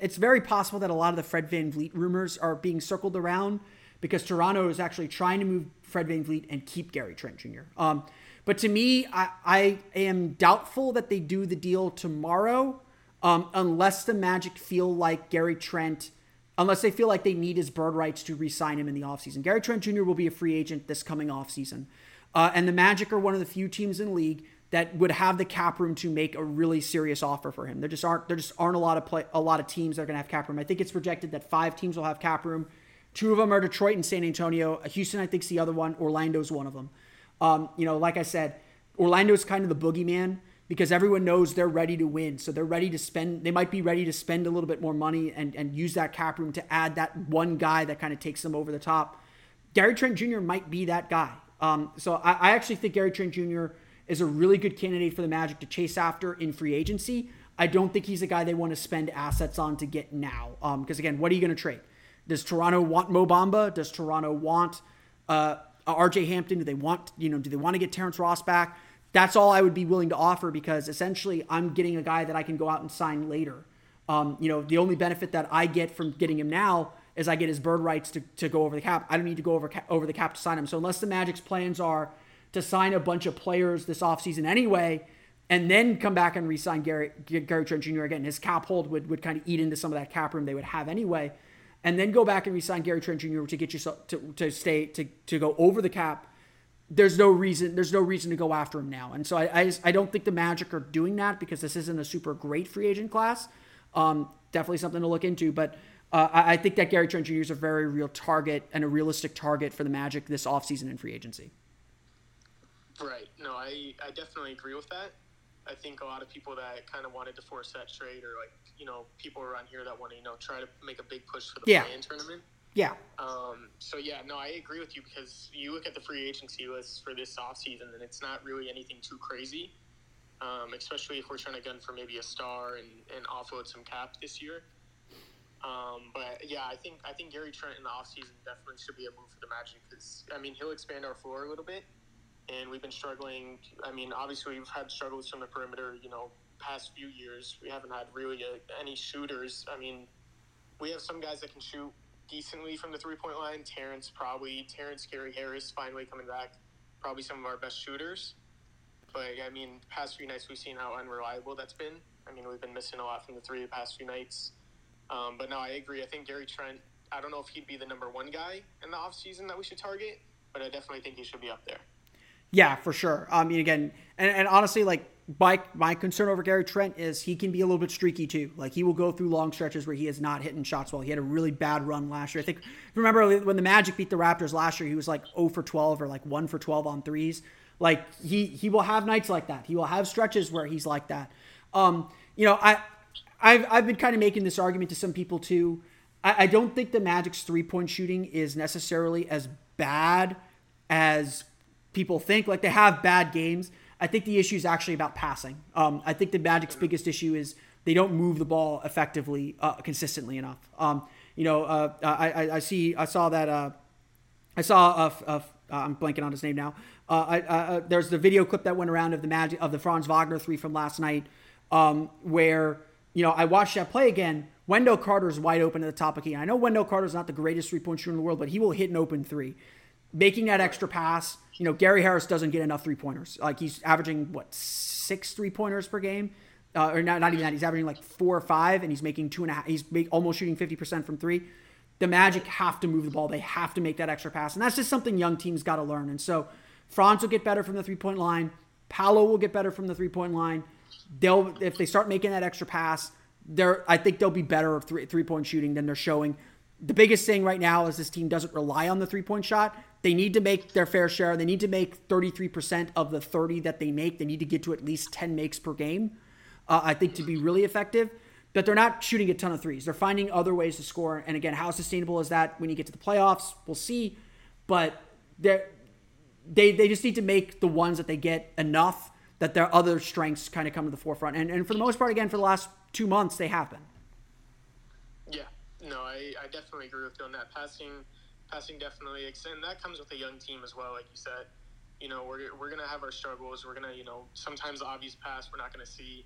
it's very possible that a lot of the Fred VanVleet rumors are being circled around because Toronto is actually trying to move Fred VanVleet and keep Gary Trent Jr. Um, but to me, I, I am doubtful that they do the deal tomorrow um, unless the Magic feel like Gary Trent, unless they feel like they need his bird rights to re sign him in the offseason. Gary Trent Jr. will be a free agent this coming offseason. Uh, and the Magic are one of the few teams in the league that would have the cap room to make a really serious offer for him. There just aren't there just aren't a lot of play a lot of teams that are going to have cap room. I think it's projected that five teams will have cap room. Two of them are Detroit and San Antonio. Houston, I think, is the other one. Orlando's one of them. Um, you know, like I said, Orlando's kind of the boogeyman because everyone knows they're ready to win. So they're ready to spend, they might be ready to spend a little bit more money and, and use that cap room to add that one guy that kind of takes them over the top. Gary Trent Jr. might be that guy. Um, so I, I actually think Gary Trent Jr. is a really good candidate for the Magic to chase after in free agency. I don't think he's a guy they want to spend assets on to get now. Because um, again, what are you going to trade? Does Toronto want Mo Bamba? Does Toronto want uh, RJ Hampton? Do they want, you know, do they want to get Terrence Ross back? That's all I would be willing to offer because essentially I'm getting a guy that I can go out and sign later. Um, you know, the only benefit that I get from getting him now is I get his bird rights to, to go over the cap. I don't need to go over over the cap to sign him. So unless the Magic's plans are to sign a bunch of players this offseason anyway, and then come back and re-sign Gary, Gary Trent Jr. again, his cap hold would, would kind of eat into some of that cap room they would have anyway and then go back and resign Gary Trent Jr. to get you to, to stay to, to go over the cap. There's no reason. There's no reason to go after him now, and so I I, I don't think the Magic are doing that because this isn't a super great free agent class. Um, definitely something to look into, but uh, I, I, think that Gary Trent Jr. is a very real target and a realistic target for the Magic this offseason in free agency. Right. No, I I definitely agree with that. I think a lot of people that kind of wanted to force that trade or like you know people around here that want to you know try to make a big push for the yeah. play-in tournament. Yeah. Um, so yeah, no, I agree with you because you look at the free agency list for this offseason and it's not really anything too crazy. Um, especially if we're trying to gun for maybe a star and, and offload some cap this year. Um, but yeah, I think I think Gary Trent in the offseason definitely should be a move for the Magic because I mean he'll expand our floor a little bit, and we've been struggling. I mean, obviously we've had struggles from the perimeter, you know, past few years. We haven't had really a, any shooters. I mean, we have some guys that can shoot decently from the three point line. Terrence probably Terrence Gary Harris finally coming back, probably some of our best shooters. But I mean, past few nights we've seen how unreliable that's been. I mean, we've been missing a lot from the three the past few nights. Um, but no, I agree. I think Gary Trent. I don't know if he'd be the number one guy in the offseason that we should target, but I definitely think he should be up there. Yeah, for sure. I mean, again, and, and honestly, like my my concern over Gary Trent is he can be a little bit streaky too. Like he will go through long stretches where he is not hitting shots well. He had a really bad run last year. I think remember when the Magic beat the Raptors last year, he was like 0 for 12 or like 1 for 12 on threes. Like he he will have nights like that. He will have stretches where he's like that. Um, you know, I I've I've been kind of making this argument to some people too. I, I don't think the Magic's three point shooting is necessarily as bad as people think. Like they have bad games. I think the issue is actually about passing. Um, I think the Magic's biggest issue is they don't move the ball effectively, uh, consistently enough. Um, you know, uh, I, I, see, I saw that, uh, I saw, uh, I'm blanking on his name now. Uh, I, uh, there's the video clip that went around of the Magic of the Franz Wagner three from last night, um, where you know I watched that play again. Wendell Carter's wide open at the top of key. I know Wendell Carter's not the greatest three point shooter in the world, but he will hit an open three making that extra pass. You know, Gary Harris doesn't get enough three pointers. Like he's averaging what six three pointers per game, uh, or not, not even that. He's averaging like four or five, and he's making two and a half. He's make, almost shooting fifty percent from three. The Magic have to move the ball. They have to make that extra pass, and that's just something young teams got to learn. And so, Franz will get better from the three point line. Paolo will get better from the three point line. They'll if they start making that extra pass, they're I think they'll be better three three point shooting than they're showing. The biggest thing right now is this team doesn't rely on the three point shot. They need to make their fair share. They need to make 33% of the 30 that they make. They need to get to at least 10 makes per game, uh, I think, to be really effective. But they're not shooting a ton of threes. They're finding other ways to score. And again, how sustainable is that when you get to the playoffs? We'll see. But they they just need to make the ones that they get enough that their other strengths kind of come to the forefront. And and for the most part, again, for the last two months, they have been. No, I, I definitely agree with you on that. Passing passing definitely, and that comes with a young team as well. Like you said, you know, we're, we're gonna have our struggles. We're gonna, you know, sometimes the obvious pass we're not gonna see,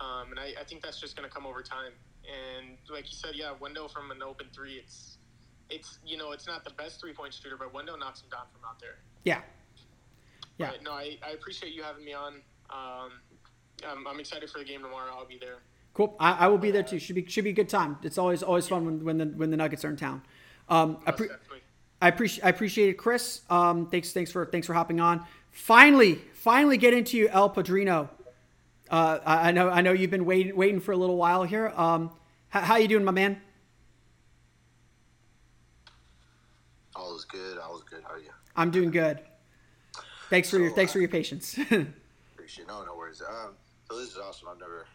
um, and I, I think that's just gonna come over time. And like you said, yeah, Wendell from an open three, it's it's you know it's not the best three point shooter, but Wendell knocks him down from out there. Yeah. Yeah. But no, I, I appreciate you having me on. Um, I'm, I'm excited for the game tomorrow. I'll be there. Cool. I, I will be there too. Should be should be a good time. It's always always fun when, when the when the Nuggets are in town. Um, I, pre- I appreciate I appreciate it, Chris. Um, thanks thanks for thanks for hopping on. Finally, finally get into you, El Padrino. Uh, I, I know I know you've been waiting waiting for a little while here. Um, how, how you doing, my man? All is good. All is good. How are you? I'm doing good. Thanks for So, your thanks for uh, your patience. Appreciate. No, no worries. Um, so this is awesome. I've never,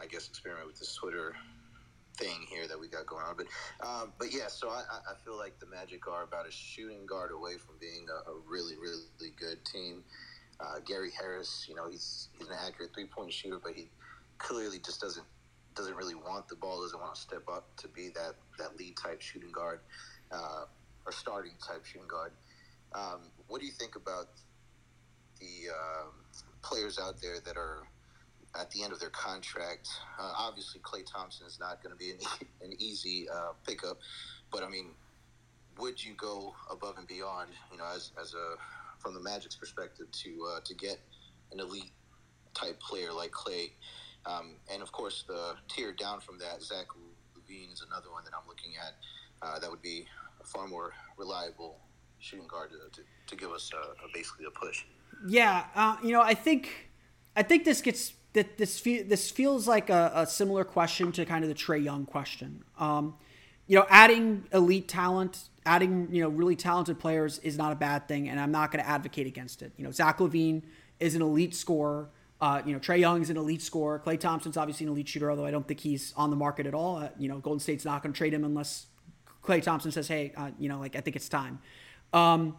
I guess, experiment with this Twitter thing here that we got going on. But, um, but yeah. So I, I feel like the Magic are about a shooting guard away from being a, a really, really good team. Uh, Gary Harris, you know, he's he's an accurate three point shooter, but he clearly just doesn't doesn't really want the ball, doesn't want to step up to be that that lead type shooting guard uh, or starting type shooting guard. Um, what do you think about the um, players out there that are at the end of their contract? Uh, obviously, Klay Thompson is not going to be an, an easy uh, pickup, but I mean, would you go above and beyond, you know, as, as a from the Magic's perspective to uh, to get an elite type player like Klay? Um, and of course, the tier down from that, Zach LaVine is another one that I'm looking at. Uh, that would be a far more reliable shooting guard to, to, to give us uh, a, basically a push. Yeah, uh, you know, I think I think this gets that this fe- this feels like a, a similar question to kind of the Trae Young question. Um, you know, adding elite talent, adding you know really talented players is not a bad thing, and I'm not going to advocate against it. You know, Zach LaVine is an elite scorer. Uh, you know, Trae Young is an elite scorer. Klay Thompson's obviously an elite shooter, although I don't think he's on the market at all. Uh, you know, Golden State's not going to trade him unless Klay Thompson says, "Hey, uh, you know, like I think it's time." Um,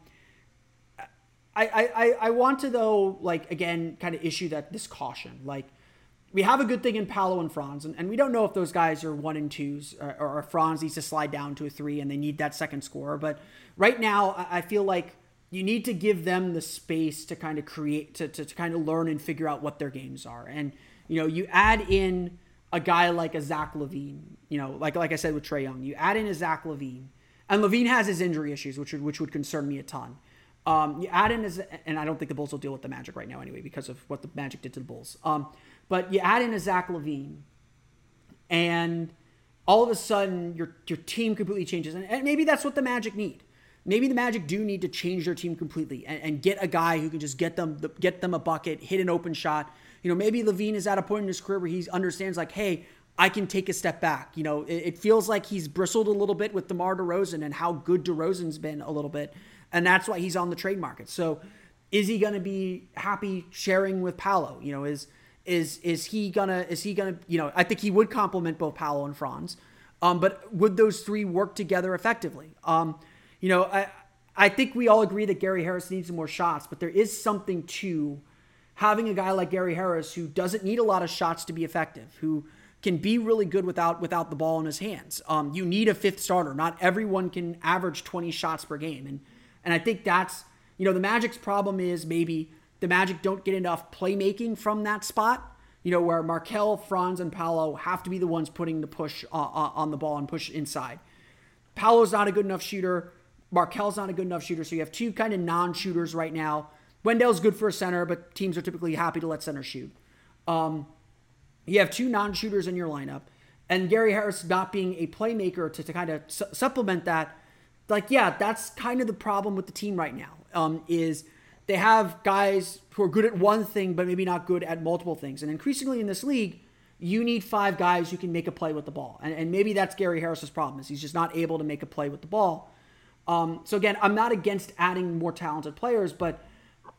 I, I, I want to though like again kind of issue that this caution. Like we have a good thing in Paolo and Franz and, and we don't know if those guys are one and twos or, or Franz needs to slide down to a three and they need that second scorer but right now I, I feel like you need to give them the space to kind of create to, to, to kind of learn and figure out what their games are. And you know you add in a guy like a Zach LaVine you know like like I said with Trae Young you add in a Zach LaVine and LaVine has his injury issues which would, which would concern me a ton um, you add in as, and I don't think the Bulls will deal with the Magic right now anyway because of what the Magic did to the Bulls. Um, but you add in a Zach LaVine, and all of a sudden your your team completely changes, and, and maybe that's what the Magic need. Maybe the Magic do need to change their team completely and, and get a guy who can just get them the, get them a bucket, hit an open shot. You know, maybe LaVine is at a point in his career where he understands like, hey, I can take a step back. You know, it, it feels like he's bristled a little bit with DeMar DeRozan and how good DeRozan's been a little bit and that's why he's on the trade market. So, is he going to be happy sharing with Paolo? You know, is is is he gonna is he gonna you know? I think he would complement both Paolo and Franz, um, but would those three work together effectively? Um, you know, I I think we all agree that Gary Harris needs more shots, but there is something to having a guy like Gary Harris who doesn't need a lot of shots to be effective, who can be really good without without the ball in his hands. Um, you need a fifth starter. Not everyone can average 20 shots per game, and and I think that's, you know, the Magic's problem is maybe the Magic don't get enough playmaking from that spot, you know, where Markelle, Franz, and Paolo have to be the ones putting the push uh, uh, on the ball and push inside. Paolo's not a good enough shooter. Markelle's not a good enough shooter. So you have two kind of non shooters right now. Wendell's good for a center, but teams are typically happy to let center shoot. Um, you have two non shooters in your lineup. And Gary Harris not being a playmaker to, to kind of su- supplement that like yeah that's kind of the problem with the team right now um, is they have guys who are good at one thing but maybe not good at multiple things. And increasingly in this league you need five guys who can make a play with the ball. And, and maybe that's gary harris's problem is he's just not able to make a play with the ball. Um, so again i'm not against adding more talented players but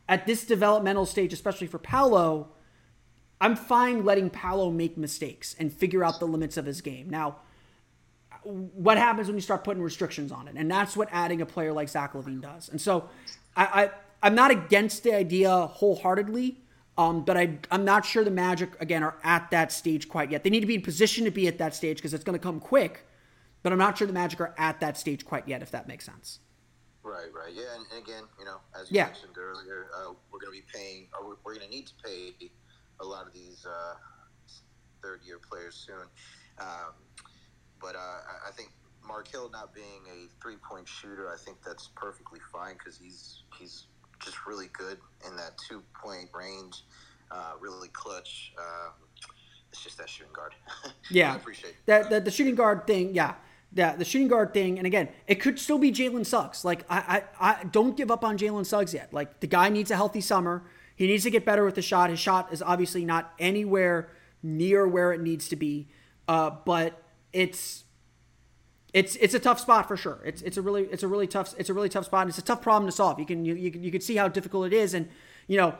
at this developmental stage especially for paolo i'm fine letting paolo make mistakes and figure out the limits of his game. Now what happens when you start putting restrictions on it, and that's what adding a player like Zach LaVine does. And so, I, I am not against the idea wholeheartedly, um, but I I'm not sure the Magic again are at that stage quite yet. They need to be in position to be at that stage because it's going to come quick, but I'm not sure the Magic are at that stage quite yet. If that makes sense. Right, right, yeah, and, and again, you know, as you Yeah. mentioned earlier, uh, we're going to be paying, or we're, we're going to need to pay a lot of these uh, third-year players soon. Um, but uh, I- think Markelle not being a three point shooter, I think that's perfectly fine because he's he's just really good in that two point range, uh, really clutch. Uh, it's just that shooting guard. Yeah, I appreciate that. The, the shooting guard thing. Yeah, yeah, the shooting guard thing. And again, it could still be Jalen Suggs. Like I, I, I don't give up on Jalen Suggs yet. Like the guy needs a healthy summer. He needs to get better with the shot. His shot is obviously not anywhere near where it needs to be. Uh, but it's it's it's a tough spot for sure. It's it's a really it's a really tough it's a really tough spot. And it's a tough problem to solve. You can you you can, you can see how difficult it is. And you know,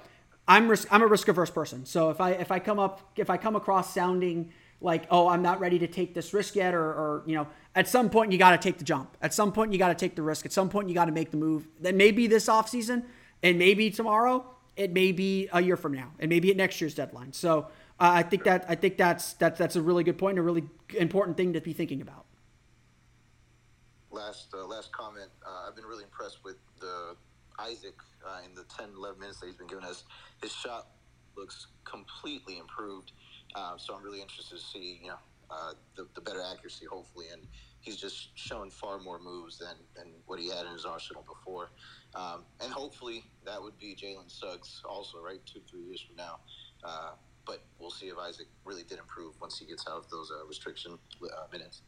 I'm risk I'm a risk averse person. So if I if I come up if I come across sounding like oh I'm not ready to take this risk yet or or you know at some point you got to take the jump. At some point you got to take the risk. At some point you got to make the move. That may be this offseason and maybe tomorrow. It may be a year from now. It may be at next year's deadline. So uh, I think that I think that's that's that's a really good point. A really important thing to be thinking about last uh, last comment. Uh, I've been really impressed with the Isaac uh, in the 10, 11 minutes that he's been giving us. His shot looks completely improved. Uh, so I'm really interested to see, you know, uh, the, the better accuracy, hopefully. And he's just shown far more moves than, than what he had in his arsenal before. Um, and hopefully that would be Jalen Suggs also, right? Two, three years from now. Uh, but we'll see if Isaac really did improve once he gets out of those restriction minutes.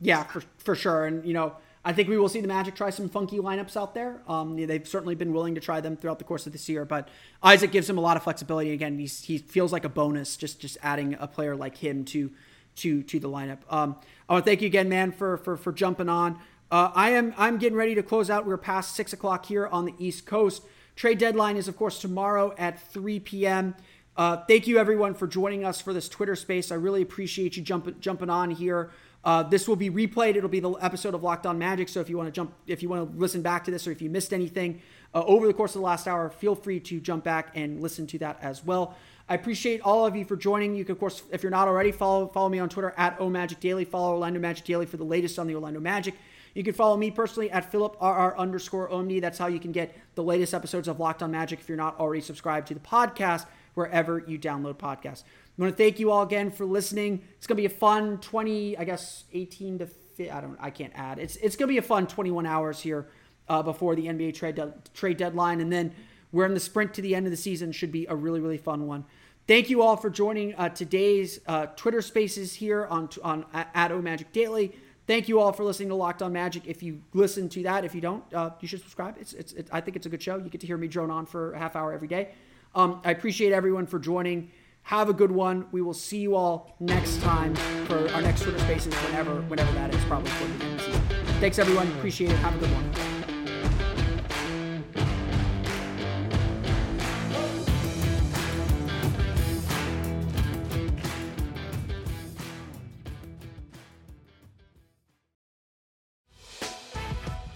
Yeah, for, for sure. And, you know, I think we will see the Magic try some funky lineups out there. Um, they've certainly been willing to try them throughout the course of this year, but Isaac gives him a lot of flexibility. Again, he's, he feels like a bonus just just adding a player like him to to to the lineup. Um, I want to thank you again, man, for for for jumping on. Uh, I am I'm getting ready to close out. We're past six o'clock here on the East Coast. Trade deadline is of course tomorrow at 3 p.m. Uh, thank you everyone for joining us for this Twitter space. I really appreciate you jumping jumping on here. Uh, this will be replayed. It'll be the episode of Locked On Magic. So if you want to jump, if you want to listen back to this, or if you missed anything uh, over the course of the last hour, feel free to jump back and listen to that as well. I appreciate all of you for joining. You can, of course, if you're not already, follow follow me on Twitter at OMagicDaily. Follow Orlando Magic Daily for the latest on the Orlando Magic. You can follow me personally at PhilipRR underscore Omni. That's how you can get the latest episodes of Locked On Magic if you're not already subscribed to the podcast wherever you download podcasts. I want to thank you all again for listening. It's gonna be a fun 20, I guess 18 to I don't I can't add. It's it's gonna be a fun 21 hours here uh, before the NBA trade de- trade deadline, and then we're in the sprint to the end of the season. Should be a really really fun one. Thank you all for joining uh, today's uh, Twitter Spaces here on on at O Magic Daily. Thank you all for listening to Locked On Magic. If you listen to that, if you don't, uh, you should subscribe. It's, it's, it, I think it's a good show. You get to hear me drone on for a half hour every day. Um, I appreciate everyone for joining. Have a good one. We will see you all next time for our next Twitter Spaces, whenever, whenever that is, probably for the season. Thanks, everyone. Appreciate it. Have a good one.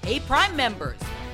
Hey, Prime members,